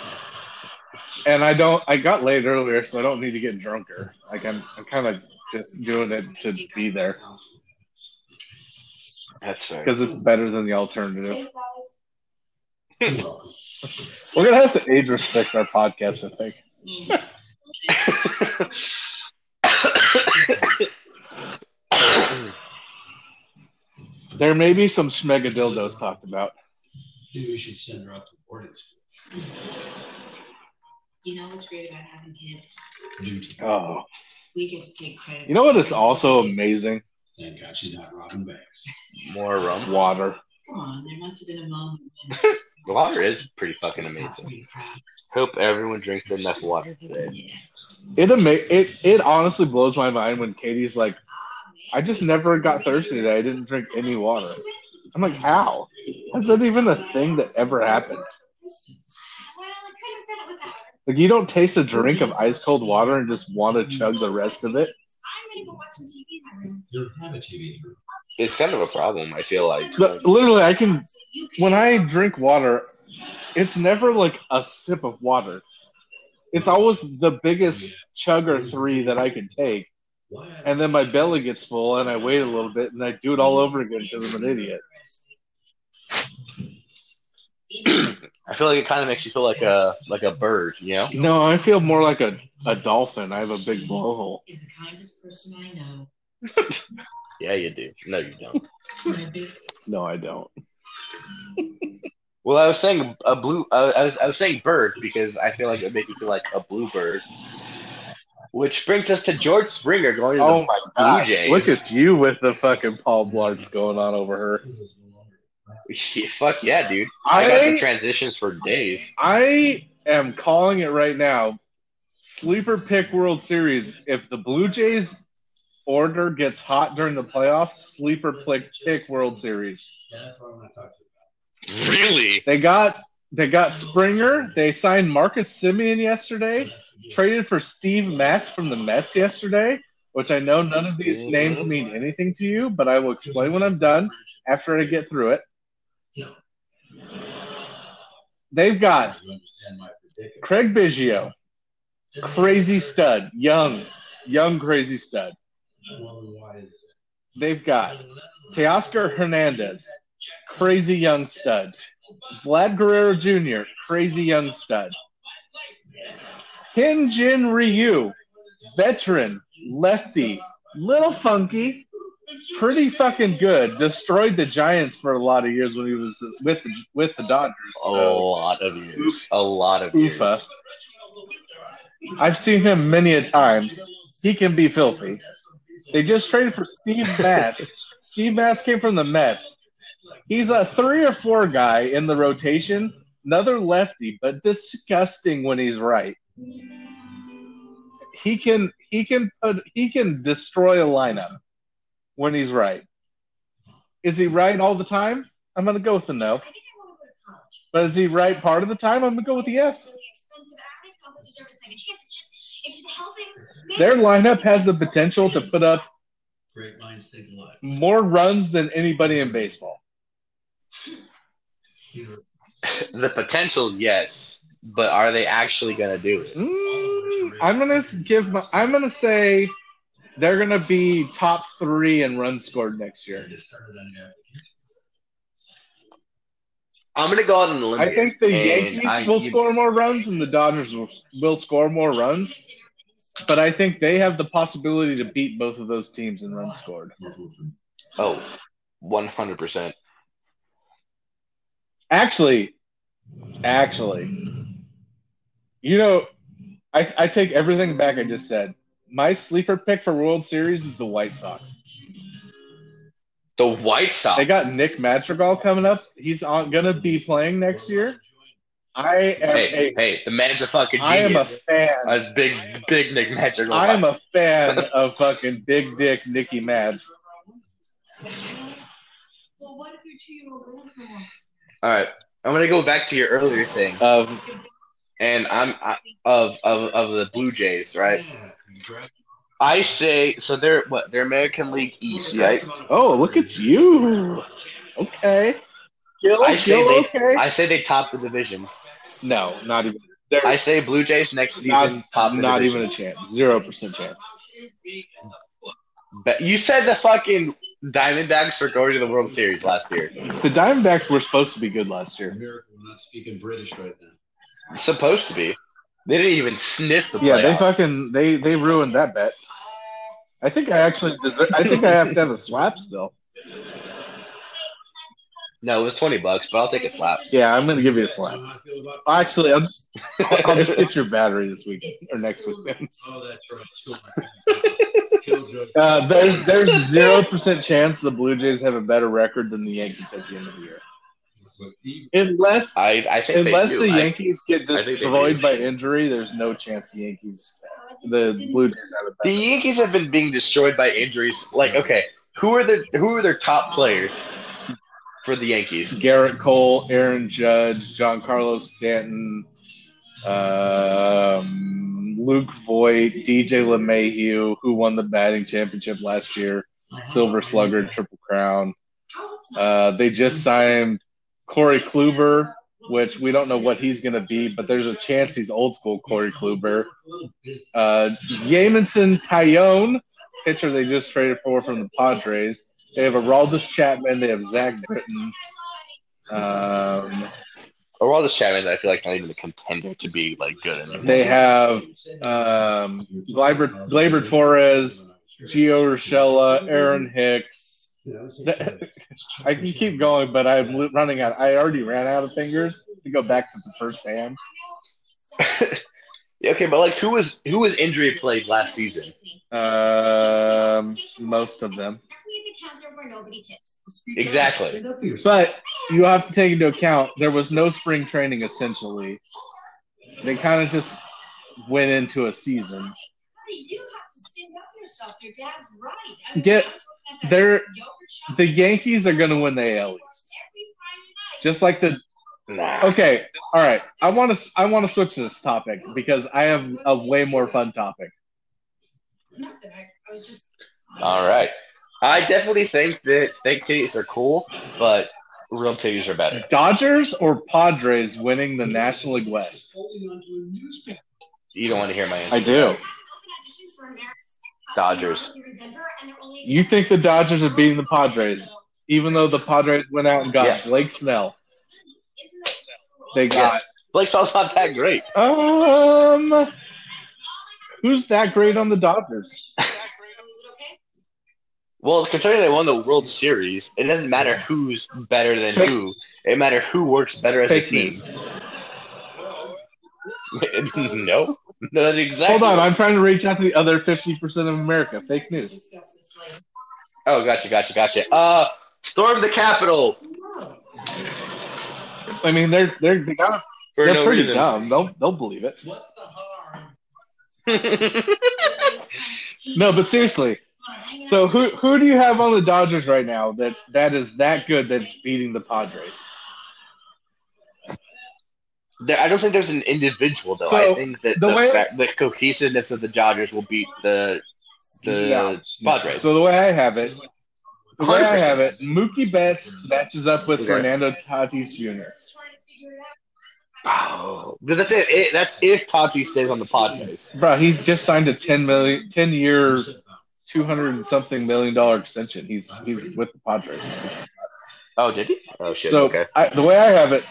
[SPEAKER 2] And I don't. I got laid earlier, so I don't need to get drunker. Like I'm, I'm kind of just doing it to be there
[SPEAKER 1] That's fair.
[SPEAKER 2] because it's better than the alternative. We're gonna have to age restrict our podcast. I think. There may be some schmega dildos talked about.
[SPEAKER 5] Maybe we should send her out to boarding school.
[SPEAKER 3] You know what's great about having kids?
[SPEAKER 2] Oh,
[SPEAKER 3] We get to take credit.
[SPEAKER 2] you know what is also amazing?
[SPEAKER 5] Thank God she's not robbing banks.
[SPEAKER 1] More rum.
[SPEAKER 2] Water.
[SPEAKER 3] Come on, there must have been a moment when
[SPEAKER 1] The water is pretty fucking amazing. Hope everyone drinks enough water today.
[SPEAKER 2] It ama- it it honestly blows my mind when Katie's like, I just never got thirsty today. I didn't drink any water. I'm like, how? How's that even a thing that ever happened?
[SPEAKER 3] Well, I could have done it without her.
[SPEAKER 2] Like, you don't taste a drink of ice cold water and just want to chug the rest of it.
[SPEAKER 3] I'm gonna go watch some TV in my room.
[SPEAKER 5] You don't have a TV.
[SPEAKER 1] It's kind of a problem, I feel like.
[SPEAKER 2] But literally, I can
[SPEAKER 3] So you can
[SPEAKER 2] when I drink water, it's never like a sip of water. It's always the biggest chug or three that I can take, and then my belly gets full, and I wait a little bit, and I do it all over again because I'm an idiot.
[SPEAKER 1] I feel like it kind of makes you feel like a like a bird, you know?
[SPEAKER 2] No, I feel more like a, a dolphin. I have a big blowhole.
[SPEAKER 3] is the kindest person I know.
[SPEAKER 1] Yeah, you do. No, you don't.
[SPEAKER 3] My big sister.
[SPEAKER 2] No, I don't.
[SPEAKER 1] Well, I was saying a blue. Uh, I, was, I was saying bird because I feel like it would make you feel like a blue bird. Which brings us to George Springer going to
[SPEAKER 2] Oh
[SPEAKER 1] the
[SPEAKER 2] my
[SPEAKER 1] Blue
[SPEAKER 2] gosh!
[SPEAKER 1] Jays.
[SPEAKER 2] Look at you with the fucking Paul Blarts going on over her.
[SPEAKER 1] Yeah, Fuck yeah, dude! I got the transitions for days.
[SPEAKER 2] I am calling it right now. Sleeper pick World Series. If the Blue Jays order gets hot during the playoffs, sleeper pick pick World Series.
[SPEAKER 5] Yeah, that's what I want to talk to you
[SPEAKER 1] Really?
[SPEAKER 2] They got they got Springer. They signed Marcus Semien yesterday. Traded for Steve Matz from the Mets yesterday, which I know none of these names mm-hmm. mean anything to you, but I will explain when I'm done after I get through it. They've got
[SPEAKER 5] You understand my predicament.
[SPEAKER 2] Craig Biggio, crazy stud, young, young crazy stud.
[SPEAKER 5] Well, then why is it?
[SPEAKER 2] They've got Teoscar Hernandez, crazy young stud. Vlad Guerrero Jr., crazy young stud. Hyunjin Ryu, veteran, lefty, little funky, pretty fucking good. Destroyed the Giants for a lot of years when he was with the, with the Dodgers.
[SPEAKER 1] A lot of years. A lot of years.
[SPEAKER 2] I've seen him many a times. He can be filthy. They just traded for Steve Matz. Steve Matz came from the Mets. He's a three or four guy in the rotation. Another lefty, but disgusting when he's right. He can he can put he can destroy a lineup when he's right. Is he right all the time? I'm gonna go with the no.
[SPEAKER 3] I think I want to go to college.
[SPEAKER 2] But is he right part of the time? I'm gonna go with the yes. Their lineup has the potential to put up
[SPEAKER 5] Great minds think alike.
[SPEAKER 2] more runs than anybody in baseball.
[SPEAKER 1] The potential, yes, but are they actually going to do it?
[SPEAKER 2] Mm, I'm gonna give my. I'm gonna say they're gonna be top three in runs scored next year.
[SPEAKER 5] they just started on the application.
[SPEAKER 1] I'm going to go out on a limb.
[SPEAKER 2] I think the Yankees
[SPEAKER 1] I-
[SPEAKER 2] will
[SPEAKER 1] you-
[SPEAKER 2] score more runs and the Dodgers will, will score more runs, but I think they have the possibility to beat both of those teams in runs scored.
[SPEAKER 5] More food for-
[SPEAKER 1] Oh, 100%.
[SPEAKER 2] Actually, actually, you know, I, I take everything back I just said. My sleeper pick for World Series is the White Sox.
[SPEAKER 1] The White Sox.
[SPEAKER 2] They got Nick Madrigal coming up. He's on, gonna be playing next year. I am
[SPEAKER 1] Hey,
[SPEAKER 2] a,
[SPEAKER 1] hey, the man's a fucking genius.
[SPEAKER 2] I am a fan.
[SPEAKER 1] A big, big Nick Magic.
[SPEAKER 2] I am a fan of fucking big dick Nicky Mads.
[SPEAKER 3] Well, what if your two-year-old wants?
[SPEAKER 1] All right, I'm gonna go back to your earlier thing,
[SPEAKER 2] Of
[SPEAKER 1] and I'm I, of of of the Blue Jays, right?
[SPEAKER 5] Yeah, congrats.
[SPEAKER 1] I say so. They're what? They're American League East, right?
[SPEAKER 2] oh, look at you. Okay. Gil,
[SPEAKER 1] I say
[SPEAKER 2] Gil,
[SPEAKER 1] they.
[SPEAKER 2] okay.
[SPEAKER 1] I say they top the division.
[SPEAKER 2] no, not even. They're
[SPEAKER 1] I say Blue Jays next season
[SPEAKER 2] not,
[SPEAKER 1] top the
[SPEAKER 2] not
[SPEAKER 1] division.
[SPEAKER 2] even a chance. Zero percent chance.
[SPEAKER 1] But you said the fucking Diamondbacks were going to the World Series last year.
[SPEAKER 2] The Diamondbacks were supposed to be good last year.
[SPEAKER 5] America, we're not speaking British right now.
[SPEAKER 1] Supposed to be. They didn't even sniff the
[SPEAKER 2] Yeah, they fucking they they ruined that bet. I think I actually deserve. I think I have to have a slap still.
[SPEAKER 1] No, it was twenty bucks, but I'll take a slap.
[SPEAKER 2] Yeah, I'm gonna give you a slap.
[SPEAKER 5] How I feel about-
[SPEAKER 2] Actually, I'll just I'll just get your battery this weekend or next weekend.
[SPEAKER 5] Oh, that's right.
[SPEAKER 2] Uh, there's there's zero percent chance the Blue Jays have a better record than the Yankees at the end of the year,
[SPEAKER 5] But even-
[SPEAKER 2] unless
[SPEAKER 1] I I think
[SPEAKER 2] unless the
[SPEAKER 1] do. I-
[SPEAKER 2] Yankees get
[SPEAKER 1] I think they
[SPEAKER 2] destroyed by injury. There's no chance the Yankees, the Blue Jays have a
[SPEAKER 1] the. Yankees have been being destroyed by injuries. Like, okay, who are the who are their top players for the Yankees?
[SPEAKER 2] Gerrit Cole, Aaron Judge, Giancarlo Stanton, um, Luke Voit, DJ LeMahieu, who won the batting championship last year, Silver Slugger, Triple Crown.
[SPEAKER 3] It's nice.
[SPEAKER 2] Uh, they just signed Corey Kluber, which we don't know what he's going to be, but there's a chance he's old school Corey Kluber. Uh, Jameson Taillon, pitcher they just traded for from the Padres. They have Aroldis Chapman. They have Zach Britton. Um,
[SPEAKER 1] Aroldis Chapman, I feel like not even a contender to be like good anymore.
[SPEAKER 2] they have um, Gleyber Torres, Gio Urshela, Aaron Hicks. I can keep going, but I'm running out. I already ran out of fingers to go back to the first hand.
[SPEAKER 1] Yeah, okay, but like who was who was injury played last season?
[SPEAKER 2] Um, most of them.
[SPEAKER 1] Exactly.
[SPEAKER 2] But you have to take into account there was no spring training essentially. They kind of just went into a season.
[SPEAKER 3] You have to stand up yourself. Your dad's right.
[SPEAKER 2] Get-
[SPEAKER 3] I was looking at that
[SPEAKER 2] they're-
[SPEAKER 3] yogurt
[SPEAKER 2] The Yankees are going to win the AL East.
[SPEAKER 3] every Friday night.
[SPEAKER 2] Just like the
[SPEAKER 1] Nah.
[SPEAKER 2] Okay, all right. I want to I want to switch this topic because I have a way more fun topic.
[SPEAKER 3] Nothing. I, I was just.
[SPEAKER 1] All right. I definitely think that fake titties are cool, but real titties are better.
[SPEAKER 2] Dodgers or Padres winning the National League West?
[SPEAKER 5] Holding onto a newspaper.
[SPEAKER 1] You don't want to hear my answer.
[SPEAKER 2] I do.
[SPEAKER 1] Dodgers.
[SPEAKER 2] You think the Dodgers are beating the Padres, even though the Padres went out and got
[SPEAKER 1] Yeah.
[SPEAKER 2] Blake Snell. They got.
[SPEAKER 1] Blake Snell's not that great.
[SPEAKER 2] um, who's that great on the Dodgers?
[SPEAKER 1] Well, considering they won the World Series, it doesn't matter who's better than who. It matters who works better as a team. no, no, that's exactly.
[SPEAKER 2] Hold on, I'm trying to reach out to the other 50% of America. Fake news.
[SPEAKER 1] Oh, gotcha, gotcha, gotcha. Uh, storm the Capitol
[SPEAKER 2] I mean, they're they're they got,
[SPEAKER 1] for
[SPEAKER 2] they're
[SPEAKER 1] no
[SPEAKER 2] pretty
[SPEAKER 1] reason.
[SPEAKER 2] dumb. They'll they'll believe it.
[SPEAKER 5] What's the harm?
[SPEAKER 2] No, but seriously. So who who do you have on the Dodgers right now that that is that good that's beating the Padres?
[SPEAKER 1] There- I don't think there's an individual though.
[SPEAKER 2] So,
[SPEAKER 1] I think that
[SPEAKER 2] the
[SPEAKER 1] the,
[SPEAKER 2] way-
[SPEAKER 1] fact- the cohesiveness of the Dodgers will beat the the
[SPEAKER 2] Yeah.
[SPEAKER 1] Padres.
[SPEAKER 2] So the way I have it, the way I have it, Mookie Betts matches up with
[SPEAKER 1] Okay.
[SPEAKER 2] Fernando Tatis Jr.
[SPEAKER 1] Oh, because that's it. it. That's if Tati stays on the Padres.
[SPEAKER 2] Bro, he's just signed a 10 million, 10 year, 200 and something million dollar extension. He's he's with the Padres.
[SPEAKER 1] Oh, did he? Oh shit.
[SPEAKER 2] So
[SPEAKER 1] okay.
[SPEAKER 2] I, the way I have it,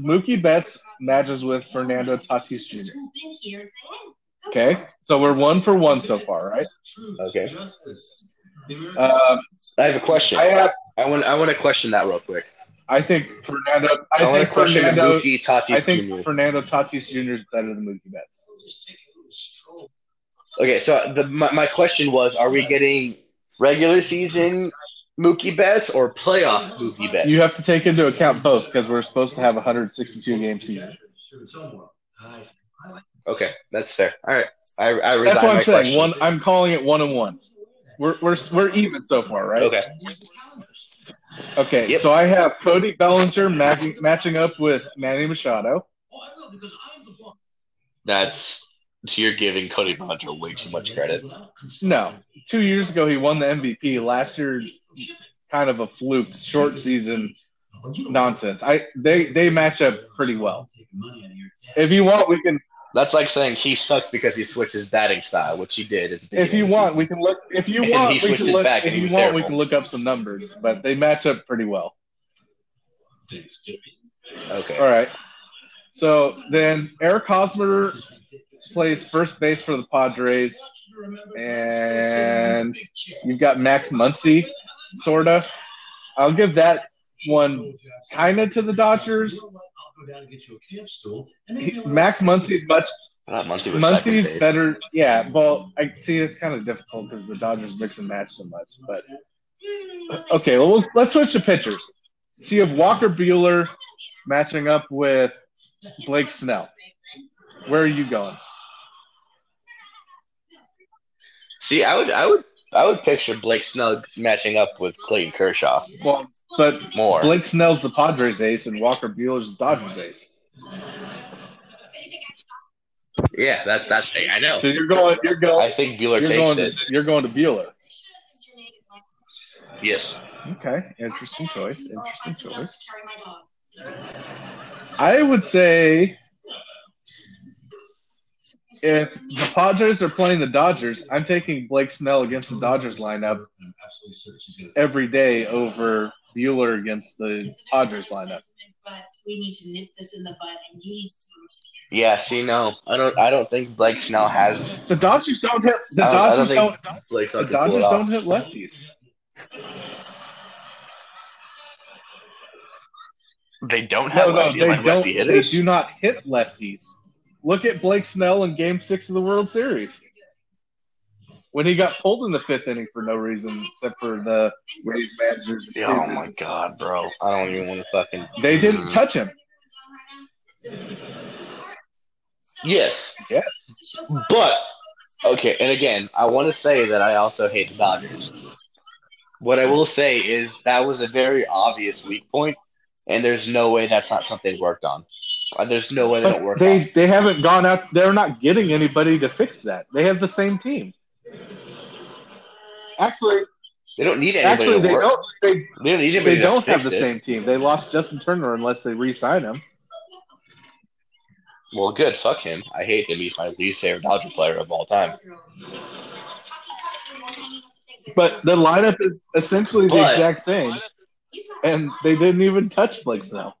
[SPEAKER 2] Mookie Betts matches with Fernando Tatis Jr. Okay, so we're one for one so far, right?
[SPEAKER 1] Okay.
[SPEAKER 5] Justice.
[SPEAKER 2] Um,
[SPEAKER 1] I have a question.
[SPEAKER 2] I have,
[SPEAKER 1] I want. I want to question that real quick.
[SPEAKER 2] I think Fernando.
[SPEAKER 1] I,
[SPEAKER 2] I
[SPEAKER 1] want
[SPEAKER 2] think
[SPEAKER 1] to question
[SPEAKER 2] Fernando.
[SPEAKER 1] Mookie Tatis
[SPEAKER 2] I think
[SPEAKER 1] Jr.
[SPEAKER 2] Fernando Tatis Jr. is better than Mookie Betts.
[SPEAKER 1] Okay, so the my, my question was: Are we getting regular season Mookie Betts or playoff Mookie Betts?
[SPEAKER 2] You have to take into account both because we're supposed to have a 162 game season.
[SPEAKER 5] Somewhat. I, I like
[SPEAKER 1] Okay, that's fair. All right, I, I resign
[SPEAKER 2] That's what I'm saying.
[SPEAKER 1] question.
[SPEAKER 2] One, I'm calling it one and one. We're we're we're even so far, right?
[SPEAKER 1] Okay.
[SPEAKER 2] Okay.
[SPEAKER 1] Yep.
[SPEAKER 2] So I have Cody Bellinger matching matching up with Manny Machado.
[SPEAKER 5] Oh, I will because I'm the one.
[SPEAKER 1] That's you're giving Cody Bellinger way too much credit.
[SPEAKER 2] No, two years ago he won the MVP. Last year, kind of a fluke, short season nonsense. I they they match up pretty well. If you want, we can.
[SPEAKER 1] That's like saying he sucked because he switched his batting style, which he did.
[SPEAKER 2] If you
[SPEAKER 1] beginning of the
[SPEAKER 2] want, we can look. If you
[SPEAKER 1] And
[SPEAKER 2] want, we can look. If you want, we can look up some numbers, but they match up pretty well.
[SPEAKER 1] Okay.
[SPEAKER 2] All right. So then Eric Hosmer plays first base for the Padres, and you've got Max Muncy, sorta. I'll give that one kind of to the Dodgers.
[SPEAKER 5] I'll go down and get you a camp stool. And
[SPEAKER 2] He- Max Muncy's much.
[SPEAKER 1] I thought Muncy was second base.
[SPEAKER 2] better. Yeah. Well, I see it's kind of difficult because the Dodgers mix and match so much. But okay, well, let's- let's switch to pitchers. So you have Walker Buehler matching up with Blake Snell. Where are you going?
[SPEAKER 1] See, I would, I would, I would picture Blake Snell matching up with Clayton Kershaw
[SPEAKER 2] Well, but
[SPEAKER 1] more.
[SPEAKER 2] Blake Snell's the Padres ace and Walker Buehler's Dodgers ace.
[SPEAKER 1] Yeah, that's that's. I know.
[SPEAKER 2] So you're going, you're going.
[SPEAKER 1] I think
[SPEAKER 2] Buehler
[SPEAKER 1] takes
[SPEAKER 2] going,
[SPEAKER 1] it.
[SPEAKER 2] to, you're going to Buehler.
[SPEAKER 1] Yes.
[SPEAKER 2] Okay, interesting choice. Interesting choice. I would say if the Padres are playing the Dodgers, I'm taking Blake Snell against the Dodgers lineup
[SPEAKER 5] I'm absolutely certain she's gonna.
[SPEAKER 2] every day over Buehler against the Padres lineup.
[SPEAKER 3] But we need to nip this in the bud, and you need to.
[SPEAKER 1] Yeah. See, no, I don't. I don't think Blake Snell has.
[SPEAKER 2] The Dodgers don't hit. The
[SPEAKER 1] I don't- I
[SPEAKER 2] Dodgers
[SPEAKER 1] don't
[SPEAKER 2] don't.
[SPEAKER 1] Blake
[SPEAKER 2] The
[SPEAKER 1] Snell can pull
[SPEAKER 2] Dodgers
[SPEAKER 1] it
[SPEAKER 2] don't hit lefties.
[SPEAKER 1] They don't have
[SPEAKER 2] No, no,
[SPEAKER 1] lefty,
[SPEAKER 2] they don't.
[SPEAKER 1] lefty
[SPEAKER 2] They do not hit lefties. Look at Blake Snell in Game Six of the World Series when he got pulled in the fifth inning for no reason except for the Rays managers.
[SPEAKER 1] Yeah, Oh my god, bro! I don't even want to fucking.
[SPEAKER 2] They didn't mm. touch him.
[SPEAKER 1] Yes,
[SPEAKER 2] Yes.
[SPEAKER 1] but okay. And again, I want to say that I also hate the Dodgers. What I will say is that was a very obvious weak point, and there's no way that's not something worked on. Uh, There's no way they don't work
[SPEAKER 2] they
[SPEAKER 1] on.
[SPEAKER 2] they haven't gone out. They're not getting anybody to fix that. They have the same team. Actually,
[SPEAKER 1] They don't need anybody
[SPEAKER 2] actually, they
[SPEAKER 1] work.
[SPEAKER 2] don't. They,
[SPEAKER 1] They don't need anybody
[SPEAKER 2] they don't have the
[SPEAKER 1] it.
[SPEAKER 2] same team. They lost Justin Turner unless they re-sign him.
[SPEAKER 1] Well, good. Fuck him. I hate him. He's my least favorite Dodger player of all time.
[SPEAKER 2] But the lineup is essentially the
[SPEAKER 1] But-
[SPEAKER 2] exact same, and they didn't even touch Blake Snell.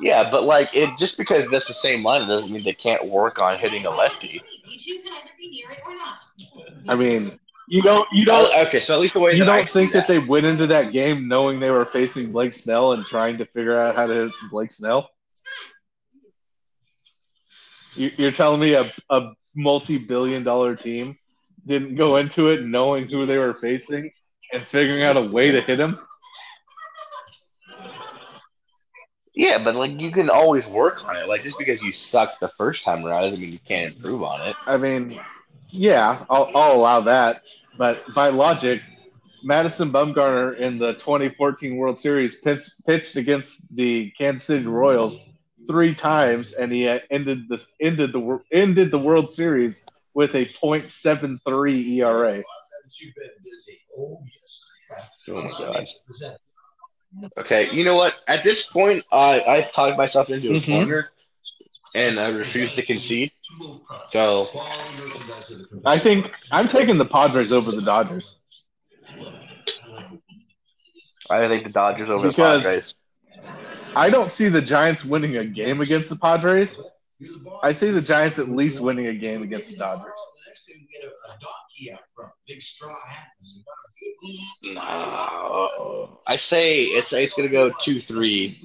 [SPEAKER 1] Yeah, but like it just because that's the same line doesn't mean they can't work on hitting a lefty.
[SPEAKER 3] You two can either be near it or not.
[SPEAKER 2] I mean, you don't you don't oh,
[SPEAKER 1] okay, so at least the way
[SPEAKER 2] you
[SPEAKER 1] that
[SPEAKER 2] don't
[SPEAKER 1] see
[SPEAKER 2] think that they went into that game knowing they were facing Blake Snell and trying to figure out how to hit Blake Snell? You- You're telling me a, a multi-billion dollar team didn't go into it knowing who they were facing and figuring out a way to hit him?
[SPEAKER 1] Yeah, but like you can always work on it. Like just because you sucked the first time around doesn't mean you can't improve on it.
[SPEAKER 2] I mean, yeah, I'll, I'll allow that. But by logic, Madison Bumgarner in the 2014 World Series pitched, pitched against the Kansas City Royals three times, and he ended the ended the ended the World Series with a .73 ERA.
[SPEAKER 5] You've been busy. Oh, yes. I have.
[SPEAKER 1] Oh my god.
[SPEAKER 5] Present.
[SPEAKER 1] Okay, you know what? At this point, I I talked myself into a
[SPEAKER 2] Mhm.
[SPEAKER 1] corner, and I refuse to concede.
[SPEAKER 5] To move product.
[SPEAKER 1] So
[SPEAKER 5] Quality merchandise of the
[SPEAKER 2] I think I'm taking the Padres over the Dodgers.
[SPEAKER 1] I think the Dodgers over
[SPEAKER 2] Because-
[SPEAKER 1] the Padres.
[SPEAKER 2] I don't see the Giants winning a game against the Padres. I see the Giants at least winning a game against the Dodgers.
[SPEAKER 5] The next thing we get a, a donkey out front, big straw hat.
[SPEAKER 1] No. I say it's it's gonna go two three.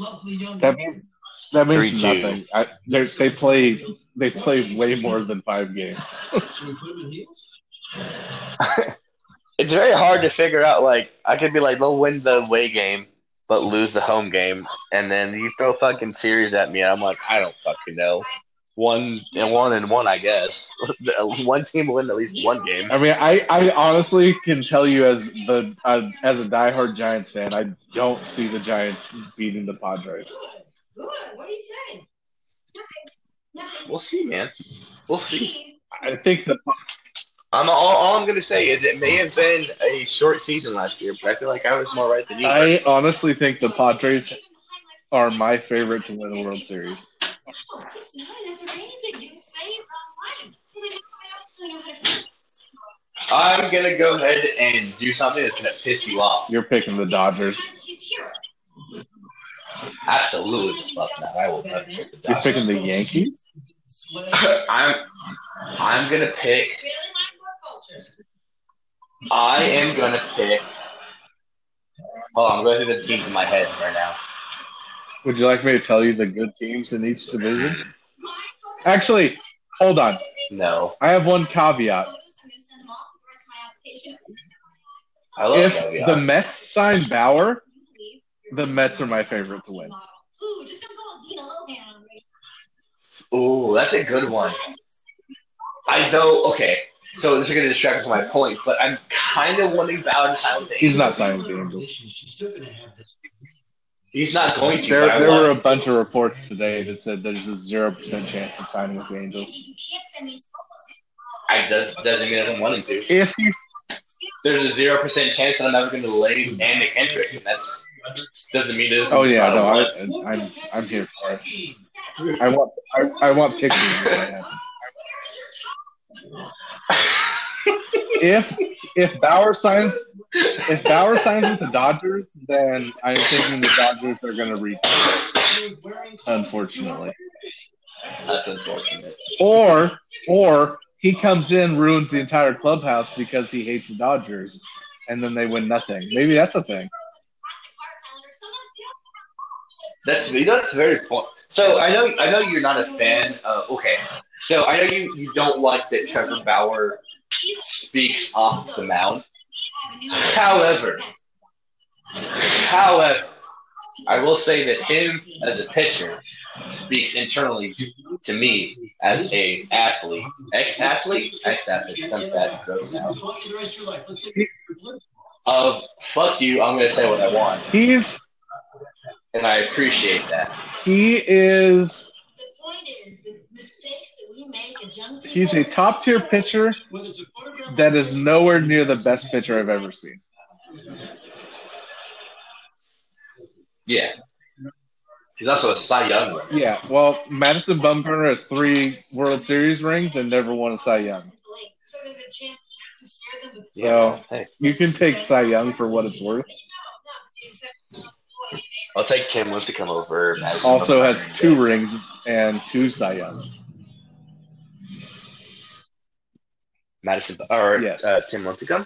[SPEAKER 2] That means that means
[SPEAKER 1] Three,
[SPEAKER 2] nothing. I, they they play they play way more than five games.
[SPEAKER 5] Should we put him in heels?
[SPEAKER 1] It's very hard to figure out. Like I could be like they'll win the away game, but lose the home game, and then you throw fucking series at me, I'm like, I don't fucking know. One and one and one, I guess. one team will win at least one game.
[SPEAKER 2] I mean, I, I honestly can tell you as the uh, as a diehard Giants fan, I don't see the Giants beating the Padres.
[SPEAKER 3] Good. What are you saying? Nothing. Nothing.
[SPEAKER 1] We'll see, man. We'll see.
[SPEAKER 2] I think the
[SPEAKER 1] I'm all, all I'm gonna say is it may have been a short season last year, but I feel like I was more right than you.
[SPEAKER 2] I honestly think the Padres are my favorite to win the World Series.
[SPEAKER 3] Oh, Kristen, that's amazing. You say it online. I know how to fix
[SPEAKER 1] I'm gonna go ahead and do something that's gonna piss you off.
[SPEAKER 2] You're picking the Dodgers.
[SPEAKER 3] He's here.
[SPEAKER 1] Absolutely, fuck not. I will never pick the
[SPEAKER 2] You're
[SPEAKER 1] Dodgers.
[SPEAKER 2] picking the Yankees.
[SPEAKER 1] I'm I'm gonna pick.
[SPEAKER 3] Really mind more cultures.
[SPEAKER 1] I am gonna pick. Hold on, I'm going through the teams in my head right now.
[SPEAKER 2] Would you like me to tell you the good teams in each division? Actually, hold on.
[SPEAKER 1] No,
[SPEAKER 2] I have one caveat.
[SPEAKER 3] I'm gonna send them off the rest of my application.
[SPEAKER 1] I love
[SPEAKER 2] If
[SPEAKER 1] Caviar.
[SPEAKER 2] the Mets sign Bauer, the Mets are my favorite to win.
[SPEAKER 3] Ooh, just don't call Dina Lohan on me.
[SPEAKER 1] Ooh, that's a good one. I know. Okay, so this is gonna distract me from my point, but I'm kind of wanting Bauer to sign with the
[SPEAKER 2] He's not signing with the Angels.
[SPEAKER 1] He's not going to.
[SPEAKER 2] There, there were a bunch of reports today that said there's a zero percent chance of signing with the Angels.
[SPEAKER 3] You can't send these photos.
[SPEAKER 1] I just doesn't mean I don't want him to.
[SPEAKER 2] If
[SPEAKER 1] There's a zero percent chance that I'm ever going to lay Andy Kendrick, and that's doesn't mean it isn't.
[SPEAKER 2] oh yeah, no, I,
[SPEAKER 1] solid.
[SPEAKER 2] I'm I'm here for it. I want I, I want pictures. when that happens. If if Bauer signs if Bauer signs with the Dodgers, then I'm thinking the Dodgers are going to reach. Unfortunately,
[SPEAKER 1] That's unfortunate.
[SPEAKER 2] or or he comes in, ruins the entire clubhouse because he hates the Dodgers, and then they win nothing. Maybe that's a thing.
[SPEAKER 1] That's you know that's very point. So I know I know you're not a fan. Of, okay, so I know you you don't like that Trevor Bauer speaks off the mound. However, however, I will say that him as a pitcher speaks internally to me as a athlete, ex-athlete, ex-athlete, something that gross now. Of fuck you, I'm gonna say what I want,
[SPEAKER 2] He's
[SPEAKER 1] and I appreciate that.
[SPEAKER 2] he is
[SPEAKER 3] The point is, the mistakes that we make as young people.
[SPEAKER 2] he's a top tier pitcher that is nowhere near the best pitcher I've ever seen.
[SPEAKER 1] Yeah. He's also a Cy Young.
[SPEAKER 2] Yeah, well, Madison Bumgarner has three World Series rings and never won a Cy Young.
[SPEAKER 3] So there's a chance.
[SPEAKER 1] Hey,
[SPEAKER 2] you can take Cy Young for what it's worth.
[SPEAKER 1] I'll take Lincecum to come over. Madison
[SPEAKER 2] Also has two rings and two Cy Youngs.
[SPEAKER 1] Madison or
[SPEAKER 2] Yes.
[SPEAKER 1] uh, Tim Lincecum.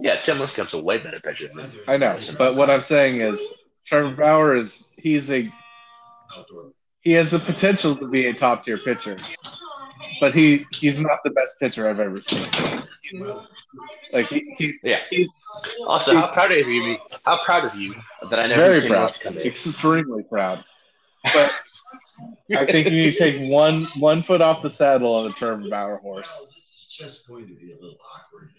[SPEAKER 1] Yeah, Tim Lincecum's a way better pitcher. Than
[SPEAKER 2] I know, but what I'm saying is Trevor Bauer is he's a he has the potential to be a top tier pitcher, but he he's not the best pitcher I've ever seen. Like he, he's
[SPEAKER 1] Yeah.
[SPEAKER 2] he's
[SPEAKER 1] Also, how proud of you? How proud of you that I never
[SPEAKER 2] very proud, extremely proud. But I think you need to take one one foot off the saddle on the Trevor Bauer horse.
[SPEAKER 5] Well, this is just going to be a little awkward.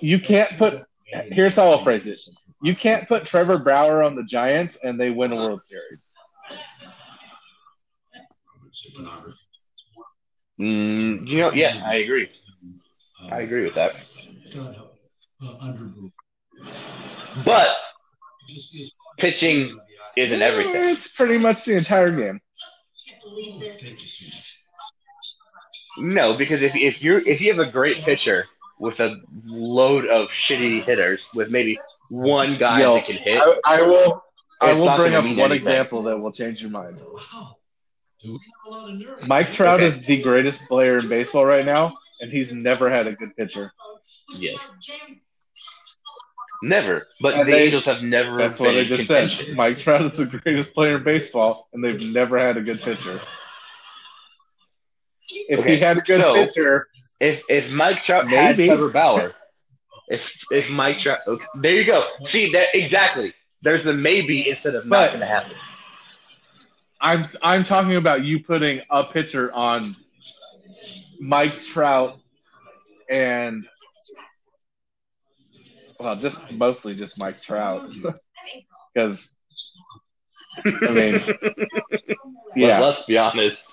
[SPEAKER 2] You can't put. Here's how I'll phrase it. You can't put Trevor Bauer on the Giants and they win a World Series.
[SPEAKER 1] Mm, you know, yeah, I agree. I agree with that. But pitching isn't everything.
[SPEAKER 2] It's pretty much the entire game.
[SPEAKER 1] No, because if if you if you have a great pitcher with a load of shitty hitters, with maybe one guy
[SPEAKER 2] Yo,
[SPEAKER 1] that can hit,
[SPEAKER 2] I, I will. I will bring up one
[SPEAKER 1] anything.
[SPEAKER 2] example that will change your mind.
[SPEAKER 5] Wow. Do we have a lot of nerve?
[SPEAKER 2] Mike Trout
[SPEAKER 1] Okay.
[SPEAKER 2] is the greatest player in baseball right now, and he's never had a good pitcher.
[SPEAKER 1] Yes. Never. But
[SPEAKER 2] And
[SPEAKER 1] the
[SPEAKER 2] they-
[SPEAKER 1] Angels have never.
[SPEAKER 2] That's what I just
[SPEAKER 1] contention.
[SPEAKER 2] said. Mike Trout is the greatest player in baseball, and they've never had a good pitcher. If
[SPEAKER 1] Okay,
[SPEAKER 2] he had a good
[SPEAKER 1] so-
[SPEAKER 2] pitcher,
[SPEAKER 1] If if Mike Trout
[SPEAKER 2] Maybe.
[SPEAKER 1] had Trevor Bauer, if if Mike Trout, okay, there you go. See that exactly. There's a maybe instead of not going to happen.
[SPEAKER 2] I'm I'm talking about you putting a pitcher on Mike Trout and well, just mostly just Mike Trout because I mean, yeah,
[SPEAKER 1] But let's be honest.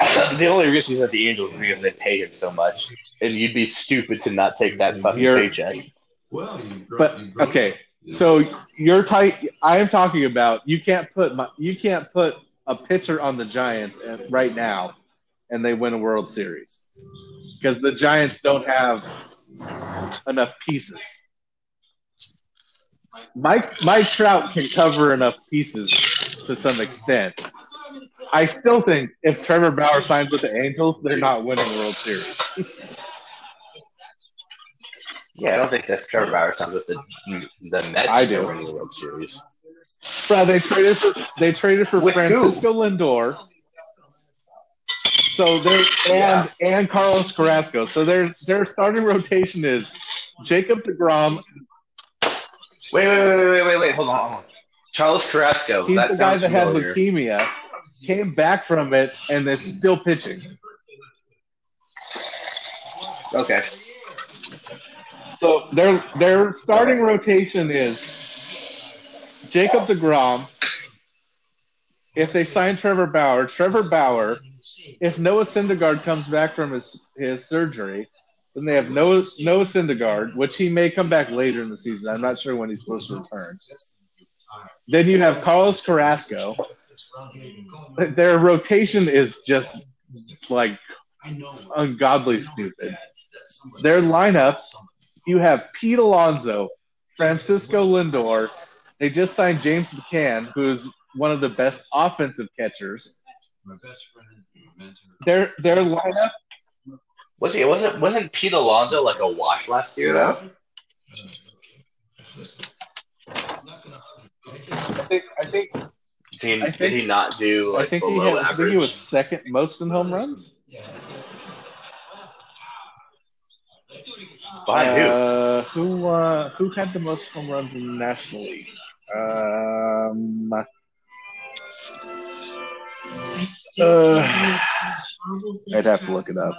[SPEAKER 1] the only reason he's at the Angels is because they pay him so much, and you'd be stupid to not take that fucking
[SPEAKER 2] You're-
[SPEAKER 1] paycheck.
[SPEAKER 5] Well, you grow,
[SPEAKER 2] but
[SPEAKER 5] you grow
[SPEAKER 2] okay.
[SPEAKER 5] up.
[SPEAKER 2] So you're tight. I am talking about you can't put my, you can't put a pitcher on the Giants right now, and they win a World Series because the Giants don't have enough pieces. Mike Mike Trout can cover enough pieces to some extent. I still think if Trevor Bauer signs with the Angels, they're not winning World Series.
[SPEAKER 1] Yeah, I don't think that Trevor Bauer signs with the the Mets.
[SPEAKER 2] I do.
[SPEAKER 1] to win the World Series.
[SPEAKER 2] Bro, they traded for they traded for
[SPEAKER 1] With who?
[SPEAKER 2] Francisco Lindor. So they're and and Carlos Carrasco. So their their starting rotation is Jacob Degrom.
[SPEAKER 1] Wait, wait, wait, wait, wait, wait. Hold on, hold on. Charles Carrasco.
[SPEAKER 2] He's
[SPEAKER 1] that
[SPEAKER 2] the guy that had leukemia, came back from it, and is still pitching.
[SPEAKER 1] Okay.
[SPEAKER 2] So their their starting rotation is Jacob Degrom. If they sign Trevor Bauer, Trevor Bauer. If Noah Syndergaard comes back from his his surgery, then they have Noah Noah Syndergaard, which he may come back later in the season. I'm not sure when he's supposed to return. Then you have Carlos Carrasco. Their rotation is just like ungodly stupid. Their lineup, you have Pete Alonso, Francisco Lindor. They just signed James McCann, who's one of the best offensive catchers.
[SPEAKER 5] my best friend and mentor.
[SPEAKER 2] Their their lineup,
[SPEAKER 1] Was he? Wasn't wasn't Pete Alonso like a wash last year though?
[SPEAKER 5] I'm not gonna hug you, okay?
[SPEAKER 2] I think I think
[SPEAKER 1] Did he,
[SPEAKER 2] I
[SPEAKER 1] did he not do
[SPEAKER 2] I
[SPEAKER 1] like
[SPEAKER 2] think he
[SPEAKER 1] below
[SPEAKER 2] had, I think he was second most in home runs.
[SPEAKER 5] Yeah. Let's do it again.
[SPEAKER 1] Behind who?
[SPEAKER 2] Uh, who uh, who had the most home runs in the National League? Um, Uh, I'd have to look it up.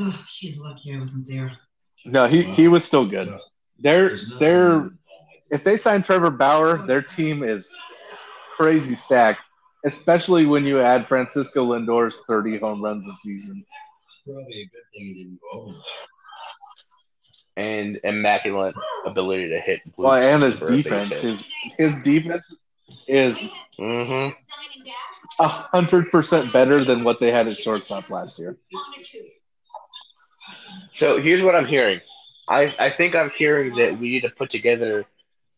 [SPEAKER 3] Oh, she's lucky I wasn't there.
[SPEAKER 2] no, he he was still good. They're they're if they sign Trevor Bauer, their team is crazy stacked, especially when you add Francisco Lindor's 30 home runs a season.
[SPEAKER 5] Probably a good thing he didn't go over.
[SPEAKER 1] and immaculate ability to hit.
[SPEAKER 2] Well, and his
[SPEAKER 1] for a base
[SPEAKER 2] defense, his his defense is
[SPEAKER 1] Mhm.
[SPEAKER 2] a hundred percent better than what they had at shortstop last year.
[SPEAKER 1] So here's what I'm hearing. I, I think I'm hearing that we need to put together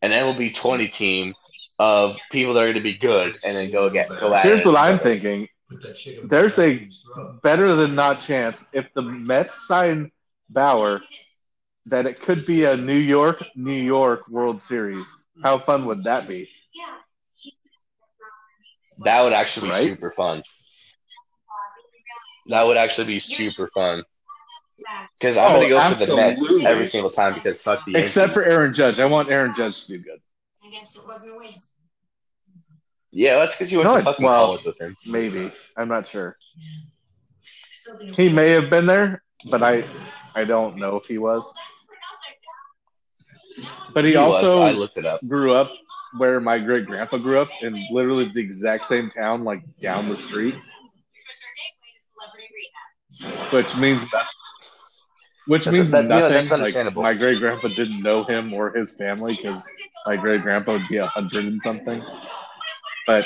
[SPEAKER 1] an MLB 20 team of people that are going to be good and then go get go at
[SPEAKER 2] Here's
[SPEAKER 1] it.
[SPEAKER 2] what I'm thinking.
[SPEAKER 5] Put that chicken
[SPEAKER 2] There's a better than not chance if the Mets sign Bauer that it could be a New York New York World Series. How fun would that be?
[SPEAKER 3] Yeah. He's-
[SPEAKER 1] That would actually be
[SPEAKER 2] Right?
[SPEAKER 1] super fun. That would actually be super fun. Because I'm
[SPEAKER 2] Oh,
[SPEAKER 1] going to go for the Mets every single time because fuck the Yankees.
[SPEAKER 2] Except for Aaron Judge. I want Aaron Judge to do good.
[SPEAKER 3] I guess it wasn't a waste.
[SPEAKER 1] Yeah, that's because you went
[SPEAKER 2] No,
[SPEAKER 1] to fucking
[SPEAKER 2] well-
[SPEAKER 1] college with him.
[SPEAKER 2] Maybe. I'm not sure. He may have been there, but I I don't know if he was. But he,
[SPEAKER 1] He was.
[SPEAKER 2] also
[SPEAKER 1] I looked it up.
[SPEAKER 2] grew up where my great grandpa grew up in literally the exact same town, like down the street, which means that, which
[SPEAKER 1] That's-
[SPEAKER 2] means
[SPEAKER 1] that- yeah,
[SPEAKER 2] nothing.
[SPEAKER 1] that's
[SPEAKER 2] like my great grandpa didn't know him or his family because my great grandpa would be a hundred and something. But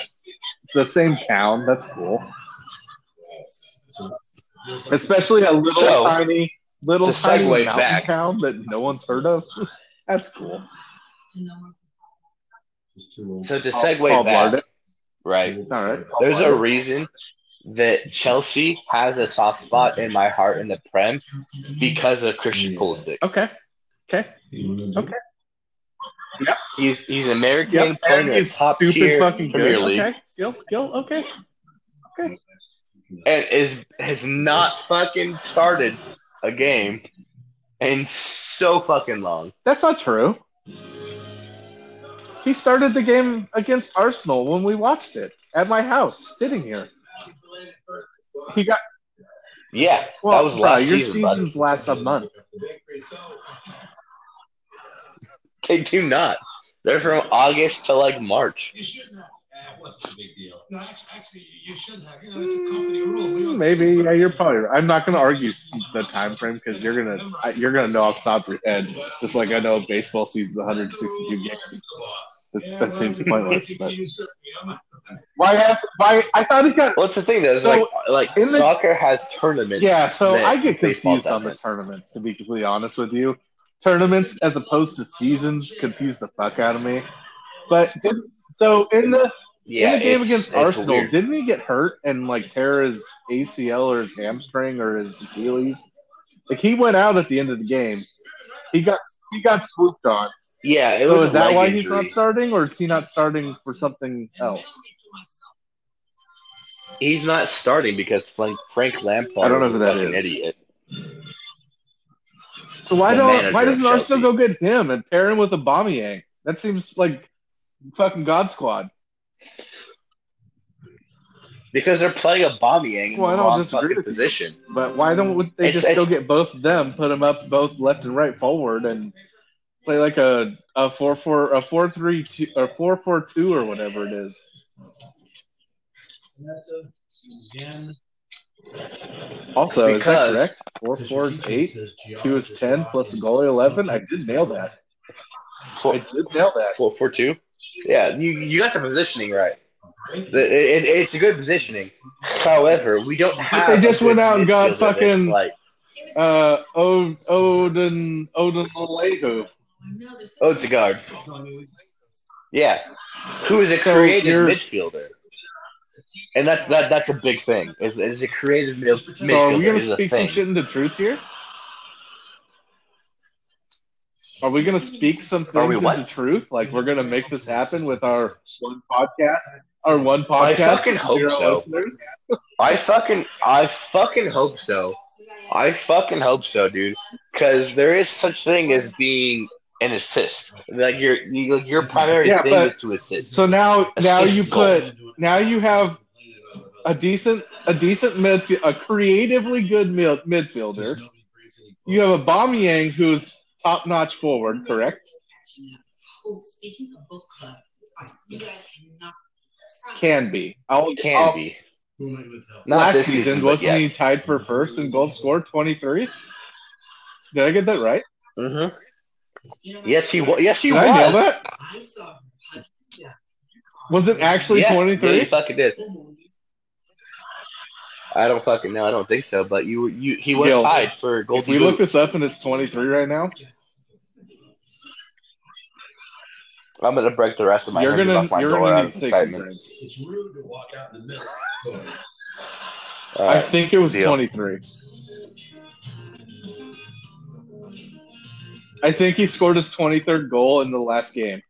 [SPEAKER 2] it's the same town, that's cool. Especially a little
[SPEAKER 1] So,
[SPEAKER 2] tiny, little tiny mountain
[SPEAKER 1] back-
[SPEAKER 2] town that no one's heard of. That's cool.
[SPEAKER 5] It's too old.
[SPEAKER 1] So to segue
[SPEAKER 2] Paul
[SPEAKER 1] back,
[SPEAKER 2] Blart.
[SPEAKER 1] right?
[SPEAKER 2] All right.
[SPEAKER 1] There's a reason that Chelsea has a soft spot in my heart in the Prem because of Christian
[SPEAKER 5] Yeah.
[SPEAKER 1] Pulisic.
[SPEAKER 2] Okay. Okay.
[SPEAKER 5] You wanna do
[SPEAKER 2] Okay.
[SPEAKER 5] it?
[SPEAKER 1] He's he's American,
[SPEAKER 2] Yep.
[SPEAKER 1] playing
[SPEAKER 2] And
[SPEAKER 1] in
[SPEAKER 2] he's
[SPEAKER 1] top
[SPEAKER 2] stupid
[SPEAKER 1] tier
[SPEAKER 2] fucking
[SPEAKER 1] Premier
[SPEAKER 2] good.
[SPEAKER 1] League,
[SPEAKER 2] Okay. Gil, Gil, okay.
[SPEAKER 1] and is has not fucking started a game in so fucking long.
[SPEAKER 2] That's not true. He started the game against Arsenal when we watched it at my house, sitting here. He got
[SPEAKER 1] Yeah,
[SPEAKER 2] well.
[SPEAKER 1] that was
[SPEAKER 2] bro,
[SPEAKER 1] last
[SPEAKER 2] your
[SPEAKER 1] season, bud.
[SPEAKER 2] season's last a month.
[SPEAKER 1] They do not. They're from August to like March.
[SPEAKER 5] You shouldn't have. What's the big deal? No, actually, actually, you shouldn't have. You know, it's a company rule. We
[SPEAKER 2] Mm,
[SPEAKER 5] don't-
[SPEAKER 2] Maybe yeah, you're probably. Right. I'm not going to argue the time frame because you're gonna you're gonna know off the top of your head, just like I know baseball season's 162 games. That's,
[SPEAKER 5] Yeah,
[SPEAKER 2] that
[SPEAKER 5] well,
[SPEAKER 2] seems pointless. But
[SPEAKER 5] insert me. I'm not-
[SPEAKER 2] why ask? Why I thought he got
[SPEAKER 1] What's the thing though? Is
[SPEAKER 2] So,
[SPEAKER 1] like like
[SPEAKER 2] in the-
[SPEAKER 1] soccer has tournaments.
[SPEAKER 2] Yeah, so I get confused on the tournaments, to be completely honest with you. Tournaments as opposed to seasons confuse the fuck out of me. But did, so in the
[SPEAKER 1] Yeah,
[SPEAKER 2] in the game against Arsenal,
[SPEAKER 1] weird.
[SPEAKER 2] didn't he get hurt and like tear his ACL or his hamstring or his Achilles? Like he went out at the end of the game. He got he got swooped on.
[SPEAKER 1] Yeah, it
[SPEAKER 2] So
[SPEAKER 1] was
[SPEAKER 2] is that why
[SPEAKER 1] injury.
[SPEAKER 2] he's not starting, or is he not starting for something else?
[SPEAKER 1] He's not starting because Frank, Frank Lampard
[SPEAKER 2] I don't know who that is.
[SPEAKER 1] idiot.
[SPEAKER 2] So why
[SPEAKER 1] The
[SPEAKER 2] don't why doesn't Arsenal go get him and pair him with a Aubameyang? That seems like fucking God Squad.
[SPEAKER 1] Because they're playing a Aubameyang in
[SPEAKER 2] Well, I
[SPEAKER 1] the
[SPEAKER 2] don't
[SPEAKER 1] wrong fucking
[SPEAKER 2] with you.
[SPEAKER 1] position.
[SPEAKER 2] But why don't they
[SPEAKER 1] It's-
[SPEAKER 2] just go get both of them, put them up both left and right forward, and play like a a four four a four three two or four four two or whatever it is.
[SPEAKER 5] Again,
[SPEAKER 2] Also, is that correct? Four four is eight, two is ten, plus a goalie eleven. I did nail that. I
[SPEAKER 1] Four,
[SPEAKER 2] did nail that.
[SPEAKER 1] four, four, two. Yeah, you you got the positioning right. The- it- it- it's a good positioning. However, we don't have.
[SPEAKER 2] they just went out and got fucking-
[SPEAKER 1] like
[SPEAKER 2] Uh, o- Odin Odin Oh, Lehu.
[SPEAKER 1] Odegaard. Yeah, who is a creative
[SPEAKER 2] you're-
[SPEAKER 1] midfielder, and that's that that's a big thing. Is is a creative mid-
[SPEAKER 2] So are we
[SPEAKER 1] midfielder
[SPEAKER 2] gonna speak some
[SPEAKER 1] thing.
[SPEAKER 2] shit into truth here? Are we gonna speak some
[SPEAKER 1] Are we
[SPEAKER 2] things into truth? Like we're gonna make this happen with our one podcast, our one podcast.
[SPEAKER 1] I
[SPEAKER 2] podcast.
[SPEAKER 1] fucking hope so.
[SPEAKER 2] listeners?
[SPEAKER 1] I fucking I fucking hope so. I fucking hope so, dude. Because there is such thing as being an assist. Like your you, your primary
[SPEAKER 2] Yeah,
[SPEAKER 1] thing
[SPEAKER 2] but-
[SPEAKER 1] is to assist.
[SPEAKER 2] So now, now you
[SPEAKER 1] goals.
[SPEAKER 2] put, now you have a decent, a decent midfield, a creatively good mid- midfielder. You have a Aubameyang who's top notch forward, correct?
[SPEAKER 3] Speaking of book club, you guys cannot.
[SPEAKER 2] Can be. I'll,
[SPEAKER 1] Can
[SPEAKER 2] I'll-
[SPEAKER 1] be.
[SPEAKER 5] Not
[SPEAKER 2] last
[SPEAKER 1] this
[SPEAKER 2] season,
[SPEAKER 1] season,
[SPEAKER 2] wasn't he tied for first in goals scored, twenty three? Did I get that right?
[SPEAKER 1] hmm Yes, he was. Yes, he
[SPEAKER 2] Did
[SPEAKER 1] was.
[SPEAKER 2] that?
[SPEAKER 3] I saw her. Yeah.
[SPEAKER 2] Was it actually
[SPEAKER 1] Yeah,
[SPEAKER 2] twenty
[SPEAKER 1] yeah,
[SPEAKER 2] three?
[SPEAKER 1] you fucking did. I don't fucking know. I don't think so. But you, you, he was
[SPEAKER 2] Yo,
[SPEAKER 1] tied for
[SPEAKER 2] If
[SPEAKER 1] Golden
[SPEAKER 2] we
[SPEAKER 1] Boot.
[SPEAKER 2] look this up and it's 23 right now,
[SPEAKER 1] I'm gonna break the rest of my
[SPEAKER 2] you're gonna
[SPEAKER 1] off my
[SPEAKER 2] you're
[SPEAKER 1] door
[SPEAKER 2] gonna
[SPEAKER 1] out of excitement.
[SPEAKER 2] drinks.
[SPEAKER 5] It's rude to walk out in the middle. So,
[SPEAKER 1] All
[SPEAKER 2] I think it was
[SPEAKER 1] Deal.
[SPEAKER 2] 23. I think he scored his 23rd goal in the last game.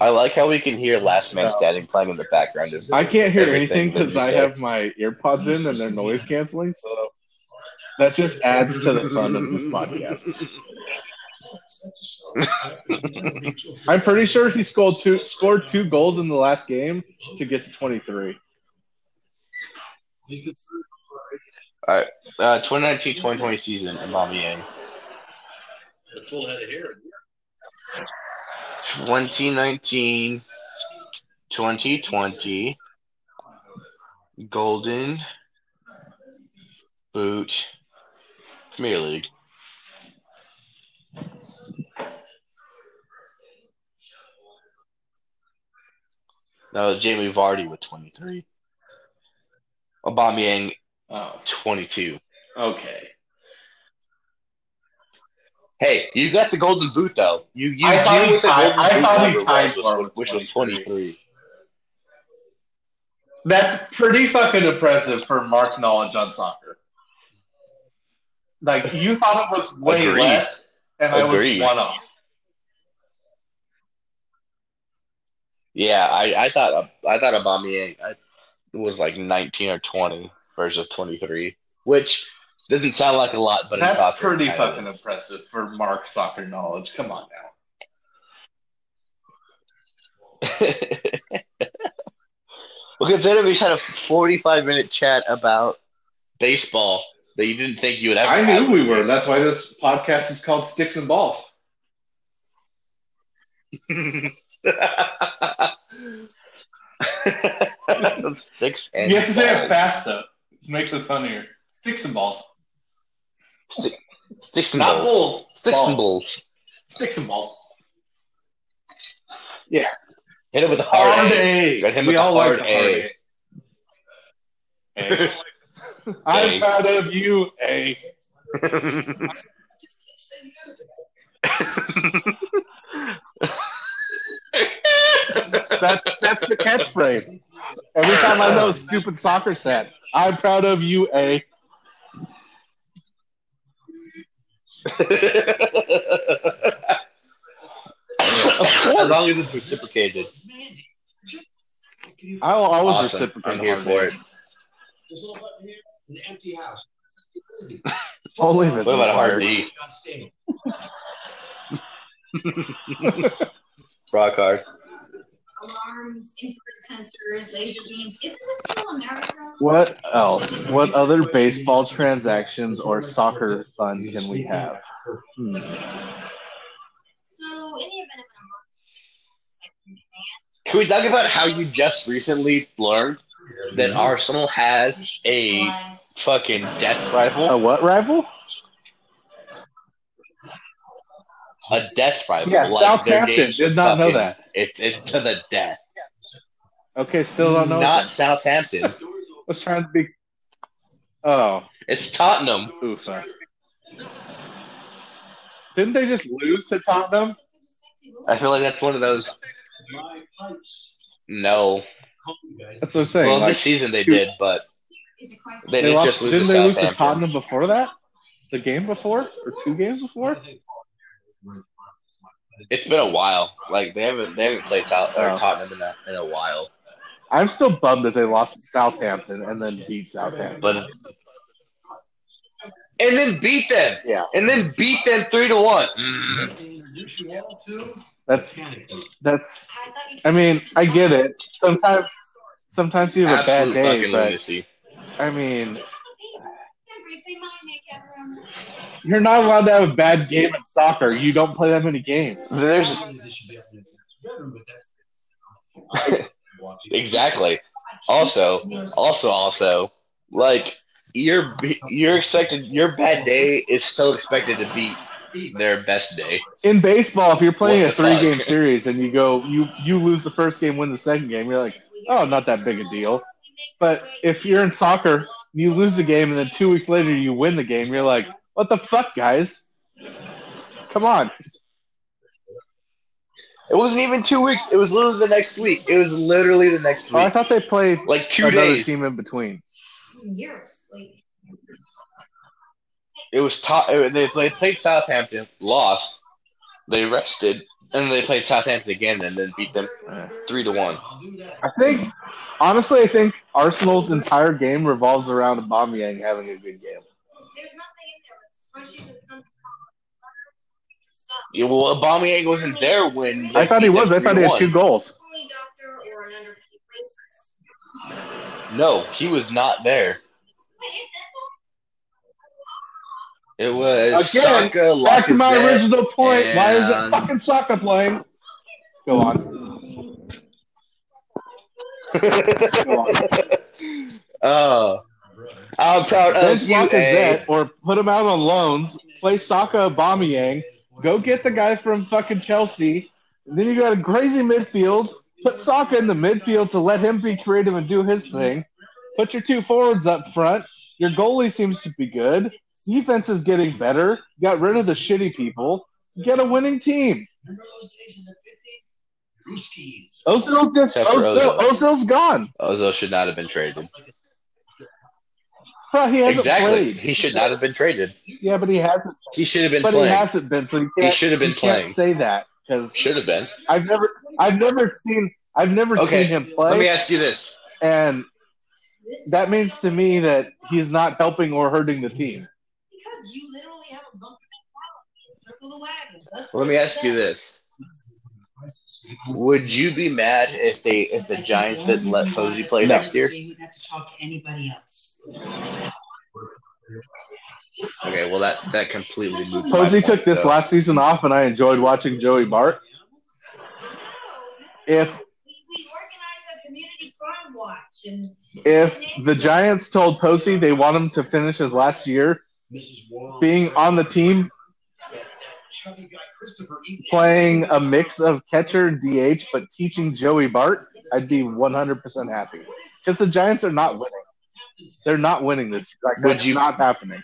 [SPEAKER 1] I like how we can hear Last Man Standing playing in the background. Of
[SPEAKER 2] I can't hear anything because I have my earpods in and they're noise canceling. So that just adds to the fun of this podcast. I'm pretty sure he scored two scored two goals in the last game to get to 23.
[SPEAKER 1] Uh, 2019-2020 season in.
[SPEAKER 5] A full head of hair.
[SPEAKER 1] 2019 2020 Golden Boot Premier League. No, Jamie Vardy with 23. Aubameyang
[SPEAKER 2] Oh,
[SPEAKER 1] 22.
[SPEAKER 2] okay.
[SPEAKER 1] Hey, you got the golden boot though. You you
[SPEAKER 2] I thought he tied- I thought he tied
[SPEAKER 1] was,
[SPEAKER 2] for it
[SPEAKER 1] which, was
[SPEAKER 2] 23.
[SPEAKER 1] 23.
[SPEAKER 2] That's pretty fucking impressive for Mark knowledge on soccer. Like you thought it was way
[SPEAKER 1] Agreed.
[SPEAKER 2] less, and I was one off.
[SPEAKER 1] Yeah, I, I thought I thought Aubameyang I, was like 19 or 20 versus 23, which doesn't sound like a lot, but
[SPEAKER 2] That's pretty fucking
[SPEAKER 1] is.
[SPEAKER 2] impressive for Mark soccer knowledge. Come on now.
[SPEAKER 1] well, consider we just had a 45 minute chat about baseball that you didn't think you would ever.
[SPEAKER 2] I knew we were. That's why this podcast is called Sticks and Balls.
[SPEAKER 1] Sticks and
[SPEAKER 2] you have to say it fast though. It makes it funnier. Sticks and balls.
[SPEAKER 1] Sticks and
[SPEAKER 2] Not
[SPEAKER 1] balls.
[SPEAKER 2] balls.
[SPEAKER 1] Sticks
[SPEAKER 2] balls.
[SPEAKER 1] and balls.
[SPEAKER 2] Sticks and balls. Yeah.
[SPEAKER 1] Hit it with a hard,
[SPEAKER 2] Hard
[SPEAKER 1] A.
[SPEAKER 2] A.
[SPEAKER 1] Him
[SPEAKER 2] We
[SPEAKER 1] with
[SPEAKER 2] all
[SPEAKER 1] hard
[SPEAKER 2] like the hard A. A. I'm proud of you, A. That's that's the catchphrase. Every time I know a stupid soccer set, I'm proud of you, A.
[SPEAKER 1] as long as it's reciprocated.
[SPEAKER 2] I'll always
[SPEAKER 1] Awesome.
[SPEAKER 2] reciprocate.
[SPEAKER 1] I'm here for it.
[SPEAKER 5] There's a little button here, an empty house.
[SPEAKER 2] Only if it's
[SPEAKER 1] What about a hard. D? Rock hard.
[SPEAKER 3] Alarms, infrared sensors, laser beams. Isn't this still America?
[SPEAKER 2] What else? What other baseball transactions or soccer fun can we have? Hmm.
[SPEAKER 3] So, in the event of an emergency,
[SPEAKER 1] Can we talk about how you just recently learned that Arsenal has a fucking death rival?
[SPEAKER 2] A what rival?
[SPEAKER 1] A death rival.
[SPEAKER 2] Yeah,
[SPEAKER 1] like
[SPEAKER 2] Southampton. Did not know that.
[SPEAKER 1] It's it's to the death.
[SPEAKER 2] Okay, still don't know.
[SPEAKER 1] Not Southampton.
[SPEAKER 2] was trying to be. Oh,
[SPEAKER 1] It's Tottenham.
[SPEAKER 2] oofa. Didn't they just lose to Tottenham?
[SPEAKER 1] I feel like that's one of those. No.
[SPEAKER 5] Call you guys.
[SPEAKER 2] That's what I'm saying.
[SPEAKER 1] Well,
[SPEAKER 2] like,
[SPEAKER 1] this season they
[SPEAKER 2] two-
[SPEAKER 1] did, but
[SPEAKER 2] they
[SPEAKER 1] they didn't
[SPEAKER 2] lost,
[SPEAKER 1] just lose
[SPEAKER 2] didn't
[SPEAKER 1] to
[SPEAKER 2] they lose to Tottenham before that? The game before or two games before?
[SPEAKER 1] It's been a while. Like they haven't they haven't played South or
[SPEAKER 2] Oh.
[SPEAKER 1] Tottenham in a in a while.
[SPEAKER 2] I'm still bummed that they lost to Southampton and then beat Southampton.
[SPEAKER 1] But and then beat them.
[SPEAKER 2] Yeah.
[SPEAKER 1] And then beat them three to one. Mm.
[SPEAKER 5] Introduce you all to
[SPEAKER 2] That's that's. I mean, I get it. Sometimes, sometimes you have a bad day, but
[SPEAKER 1] lunacy.
[SPEAKER 2] I mean, you're not allowed to have a bad game in soccer. You don't play that many games.
[SPEAKER 1] There's
[SPEAKER 5] This should be up in the bedroom, but that's-
[SPEAKER 1] exactly. Also, also, also, like your you're expected your bad day is still expected to beat their best day.
[SPEAKER 2] In baseball, if you're playing
[SPEAKER 1] What
[SPEAKER 2] a three
[SPEAKER 1] fuck?
[SPEAKER 2] game series and you go, you you lose the first game, win the second game, you're like, oh, not that big a deal. But if you're in soccer, you lose the game, and then two weeks later you win the game. You're like, what the fuck, guys? Come on.
[SPEAKER 1] It wasn't even two weeks. It was literally the next week. It was literally the next
[SPEAKER 2] Oh, I thought they played
[SPEAKER 1] Like two
[SPEAKER 2] another
[SPEAKER 1] days.
[SPEAKER 2] team in between.
[SPEAKER 3] Years. Like,
[SPEAKER 1] It was top. They, they played Southampton, lost. They rested, and they played Southampton again, and then beat them three to one.
[SPEAKER 5] I'll do that.
[SPEAKER 2] I think, honestly, I think Arsenal's entire game revolves around Aubameyang having a good game.
[SPEAKER 1] Yeah, well, Aubameyang wasn't there when.
[SPEAKER 2] I thought he
[SPEAKER 1] beat
[SPEAKER 2] was. I thought he had two goals.
[SPEAKER 3] Only doctor or an underpaid waitress.
[SPEAKER 1] No, he was not there.
[SPEAKER 3] Wait, is that
[SPEAKER 1] It was
[SPEAKER 2] Again,
[SPEAKER 1] Saka,
[SPEAKER 2] Back to my original point. Why is it fucking Saka playing? Go on. Go on.
[SPEAKER 1] Oh,
[SPEAKER 5] Brother.
[SPEAKER 1] I'm proud
[SPEAKER 2] Bench
[SPEAKER 1] of you.
[SPEAKER 2] Lacazette
[SPEAKER 1] eh?
[SPEAKER 2] or put him out on loans. Play Saka Aubameyang. Go get the guy from fucking Chelsea. And then you got a crazy midfield. Put Saka in the midfield to let him be creative and do his thing. Put your two forwards up front. Your goalie seems to be good. Defense is getting better. Got rid of the shitty people. Get a winning team.
[SPEAKER 5] Remember those days in the 50s? Brewskis.
[SPEAKER 2] Ozil just
[SPEAKER 1] Except for
[SPEAKER 2] Ozil,
[SPEAKER 1] Ozil.
[SPEAKER 2] Ozil's gone.
[SPEAKER 1] Ozil should not have been traded.
[SPEAKER 2] Bro, he hasn't
[SPEAKER 1] Exactly.
[SPEAKER 2] played.
[SPEAKER 1] He should not have been traded.
[SPEAKER 2] Yeah, but he hasn't.
[SPEAKER 1] He should have been playing.
[SPEAKER 2] But he hasn't been. So you
[SPEAKER 1] He
[SPEAKER 2] can't,
[SPEAKER 1] should have been
[SPEAKER 2] you can't
[SPEAKER 1] playing.
[SPEAKER 2] say that because
[SPEAKER 1] Should have been.
[SPEAKER 2] I've never, I've never seen, I've never
[SPEAKER 1] Okay,
[SPEAKER 2] seen him play.
[SPEAKER 1] Let me ask you this.
[SPEAKER 2] and that means to me that he's not helping or hurting the team.
[SPEAKER 3] Because you literally have a bunker mentality. Circle the wagon.
[SPEAKER 1] Let me ask you this. Would you be mad if they if the Giants didn't let Posey play
[SPEAKER 2] No.
[SPEAKER 1] next year?
[SPEAKER 6] So you would have to talk to anybody else.
[SPEAKER 1] Okay, well that that completely moots my
[SPEAKER 2] Posey
[SPEAKER 1] point,
[SPEAKER 2] took this
[SPEAKER 1] so-
[SPEAKER 2] last season off, and I enjoyed watching Joey Bart. If
[SPEAKER 3] We, we organize a community crime watch and
[SPEAKER 2] if the Giants told Posey they want him to finish his last year being on the team, playing a mix of catcher and DH, but teaching Joey Bart, I'd be 100% happy. Because the Giants are not winning. They're not winning this. Like
[SPEAKER 1] Would
[SPEAKER 2] that's
[SPEAKER 1] you-
[SPEAKER 2] not happening.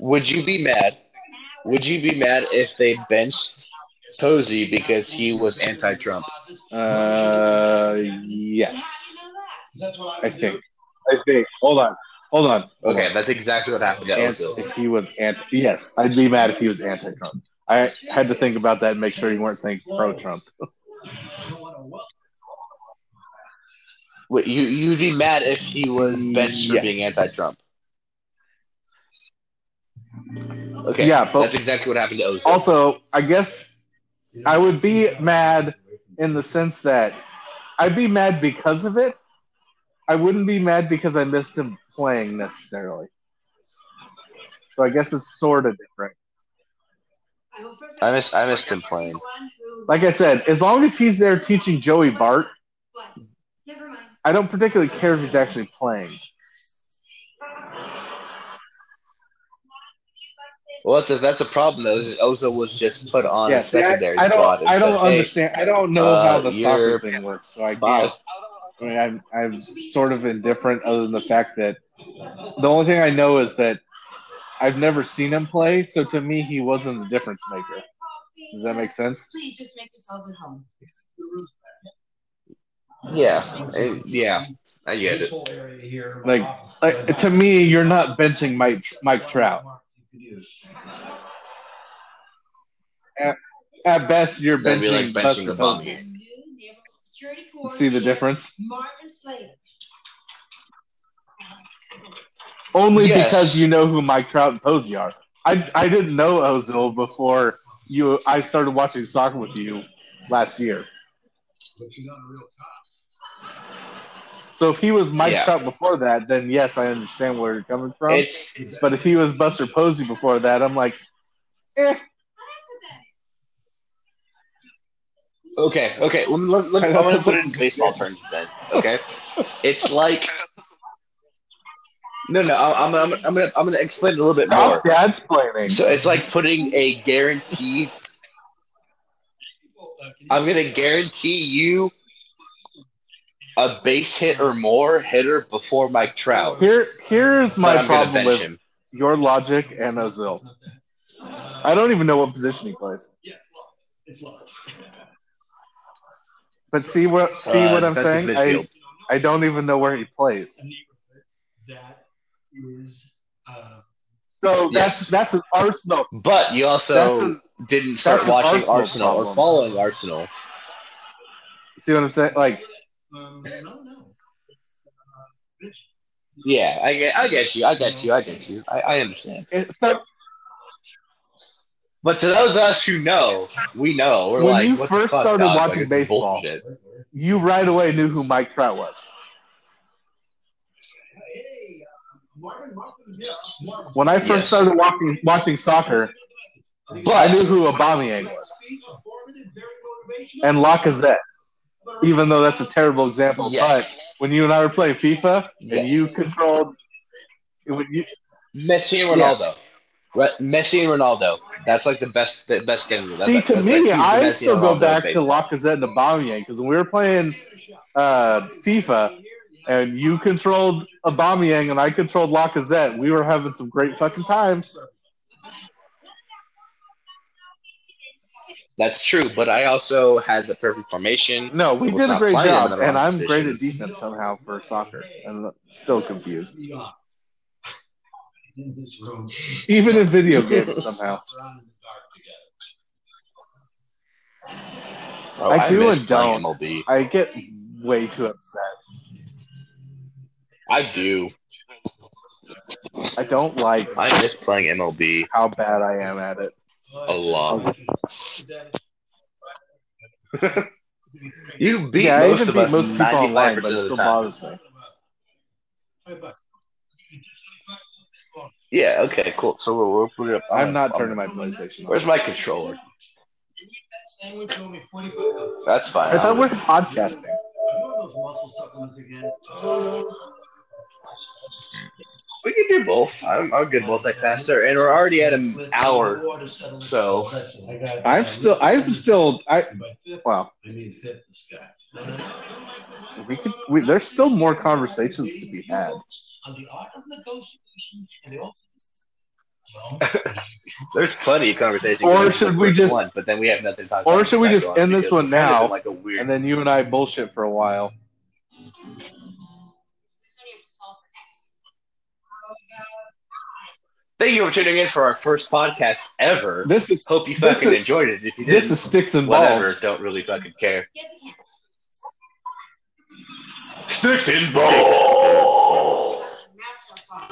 [SPEAKER 1] Would you be mad? Would you be mad if they benched Posey because he was anti-Trump?
[SPEAKER 2] Uh, yes,
[SPEAKER 3] how do you know that?
[SPEAKER 5] That's what
[SPEAKER 2] I think. I think. Hold on. Hold on. Hold
[SPEAKER 1] Okay,
[SPEAKER 2] on.
[SPEAKER 1] that's exactly what happened Ozil.
[SPEAKER 2] if he was anti, yes, I'd be mad if he was anti-Trump. I had to think about that and make sure you weren't saying pro-Trump.
[SPEAKER 5] You don't want to well.
[SPEAKER 1] Wait, you you'd be mad if he was benched for
[SPEAKER 2] Yes.
[SPEAKER 1] being anti-Trump? Okay,
[SPEAKER 2] Yeah, but-
[SPEAKER 1] that's exactly what happened to Ozil.
[SPEAKER 2] Also, I guess I would be mad in the sense that I'd be mad because of it. I wouldn't be mad because I missed him playing necessarily. So I guess it's sort of different.
[SPEAKER 3] Well, first
[SPEAKER 1] I miss- I missed him playing.
[SPEAKER 2] Like I said, as long as he's there teaching Joey Bart,
[SPEAKER 3] What? Never mind.
[SPEAKER 2] I don't particularly care if he's actually playing.
[SPEAKER 1] well, that's a, that's a problem though. is Ozil was just put on
[SPEAKER 2] Yeah,
[SPEAKER 1] a
[SPEAKER 2] see, I, I
[SPEAKER 1] squad.
[SPEAKER 2] don't, I don't
[SPEAKER 1] said, "Hey,
[SPEAKER 2] understand. I don't know
[SPEAKER 1] uh,
[SPEAKER 2] how the soccer thing works, so I can't. I mean, I'm, I'm sort of indifferent, other than the fact that the only thing I know is that I've never seen him play, so to me, he wasn't the difference maker. Does that make sense?
[SPEAKER 6] Please just make yourselves at home.
[SPEAKER 1] Yeah, uh, yeah, I get it.
[SPEAKER 5] whole area here.
[SPEAKER 2] Like, Like, to me, you're not benching Mike Mike Trout. At best, you're
[SPEAKER 1] That'd be like
[SPEAKER 2] benching
[SPEAKER 1] benching
[SPEAKER 2] Buster Posey.
[SPEAKER 3] New neighborhood security
[SPEAKER 2] See the difference?
[SPEAKER 3] Martin Slater.
[SPEAKER 2] Only
[SPEAKER 1] Yes.
[SPEAKER 2] because you know who Mike Trout and Posey are. I I didn't know Ozil before you. I started watching soccer with you last year.
[SPEAKER 5] But you're not a real cop.
[SPEAKER 2] So if he was Mike
[SPEAKER 1] Yeah.
[SPEAKER 2] Trout before that, then yes, I understand where you're coming from.
[SPEAKER 1] It's
[SPEAKER 2] but if he was Buster Posey before that, I'm like, eh.
[SPEAKER 1] okay. Okay, let me, let, let, I'm gonna put it in baseball terms then. Okay, it's like no, no. I'm I'm I'm gonna I'm gonna explain it a little bit more.
[SPEAKER 2] Dad's planning.
[SPEAKER 1] So it's like putting a guarantee. I'm gonna guarantee you a base hit or more hitter before Mike Trout.
[SPEAKER 2] Here, here's my problem with
[SPEAKER 1] him.
[SPEAKER 2] your logic and Ozil. I don't even know what position he plays.
[SPEAKER 5] Yes. It's locked.
[SPEAKER 2] But see what see
[SPEAKER 1] Uh,
[SPEAKER 2] what I'm saying? I I don't even know where he plays.
[SPEAKER 5] That is uh,
[SPEAKER 2] So
[SPEAKER 1] Yes.
[SPEAKER 2] that's that's an Arsenal.
[SPEAKER 1] But you also
[SPEAKER 2] an,
[SPEAKER 1] didn't start watching
[SPEAKER 2] Arsenal
[SPEAKER 1] Arsenal, or following Arsenal.
[SPEAKER 2] see what I'm saying? Like
[SPEAKER 5] um, no, no. It's, uh.
[SPEAKER 1] Yeah, I get, I get you, I get you, I get you. I, I understand.
[SPEAKER 2] so
[SPEAKER 1] But to those of us who know, we know. We're
[SPEAKER 2] When
[SPEAKER 1] like,
[SPEAKER 2] you
[SPEAKER 1] what
[SPEAKER 2] first
[SPEAKER 1] the fuck,
[SPEAKER 2] started
[SPEAKER 1] dog?
[SPEAKER 2] watching
[SPEAKER 1] like,
[SPEAKER 2] baseball,
[SPEAKER 1] bullshit.
[SPEAKER 2] you right away knew who Mike Trout was.
[SPEAKER 5] Hey, uh, Marvin, Marvin, yeah, Marvin.
[SPEAKER 2] When I first
[SPEAKER 1] Yes.
[SPEAKER 2] started watching watching soccer, I knew who Aubameyang was and Lacazette. Even though that's a terrible example,
[SPEAKER 1] Yes.
[SPEAKER 2] but when you and I were playing FIFA
[SPEAKER 1] Yes.
[SPEAKER 2] and you controlled, when you,
[SPEAKER 1] Messi and Ronaldo. Re- Messi and Ronaldo. That's like the best, the best game.
[SPEAKER 2] See
[SPEAKER 1] like,
[SPEAKER 2] to me,
[SPEAKER 1] like
[SPEAKER 2] I still go back to. Lacazette and Aubameyang because when we were playing uh, FIFA and you controlled Aubameyang and I controlled Lacazette, we were having some great fucking times.
[SPEAKER 1] That's true, but I also had the perfect formation.
[SPEAKER 2] No, we did a great job, and I'm great at defense somehow for soccer, and still confused.
[SPEAKER 5] Be honest. In this room.
[SPEAKER 2] Even in video games somehow.
[SPEAKER 5] Around in the dark.
[SPEAKER 1] Oh,
[SPEAKER 2] I do and don't.
[SPEAKER 1] MLB.
[SPEAKER 2] I get way too upset.
[SPEAKER 1] I do.
[SPEAKER 2] I don't like
[SPEAKER 1] I miss playing MLB.
[SPEAKER 2] how bad I am at it.
[SPEAKER 1] A lot.
[SPEAKER 5] Um,
[SPEAKER 1] you beat
[SPEAKER 2] yeah, I
[SPEAKER 1] most
[SPEAKER 2] even
[SPEAKER 1] of
[SPEAKER 2] beat
[SPEAKER 1] us
[SPEAKER 2] most people online,
[SPEAKER 1] 95%
[SPEAKER 2] but it still bothers me.
[SPEAKER 1] Yeah, okay, cool. So we'll, we'll put it up.
[SPEAKER 2] I'm not um, turning my PlayStation.
[SPEAKER 1] Where's my controller?
[SPEAKER 5] Sandwich only 45 bucks.
[SPEAKER 1] That's fine.
[SPEAKER 2] I thought we're podcasting.
[SPEAKER 1] We can do both. I'm, I'm good multicaster, and we're already at an hour. So-
[SPEAKER 2] I'm still, I'm still, I well,
[SPEAKER 5] I mean, fitness guy.
[SPEAKER 2] we could, we, there's still more conversations to be had.
[SPEAKER 5] On the art of negotiation and the
[SPEAKER 1] There's plenty of conversation.
[SPEAKER 2] Or should we just-
[SPEAKER 1] one, but then we have nothing to talk
[SPEAKER 2] or should we just end this one
[SPEAKER 1] it's kind of
[SPEAKER 2] now,
[SPEAKER 1] Like a weird.
[SPEAKER 2] And then you and I bullshit for a while.
[SPEAKER 1] Thank you for tuning in for our first podcast ever.
[SPEAKER 2] This is
[SPEAKER 1] Hope you fucking
[SPEAKER 2] is-
[SPEAKER 1] enjoyed it. If you
[SPEAKER 2] this
[SPEAKER 1] didn't,
[SPEAKER 2] is sticks and
[SPEAKER 1] whatever.
[SPEAKER 2] balls.
[SPEAKER 1] Don't really fucking care.
[SPEAKER 3] Yes, I can.
[SPEAKER 1] Sticks and balls.
[SPEAKER 3] Not so far.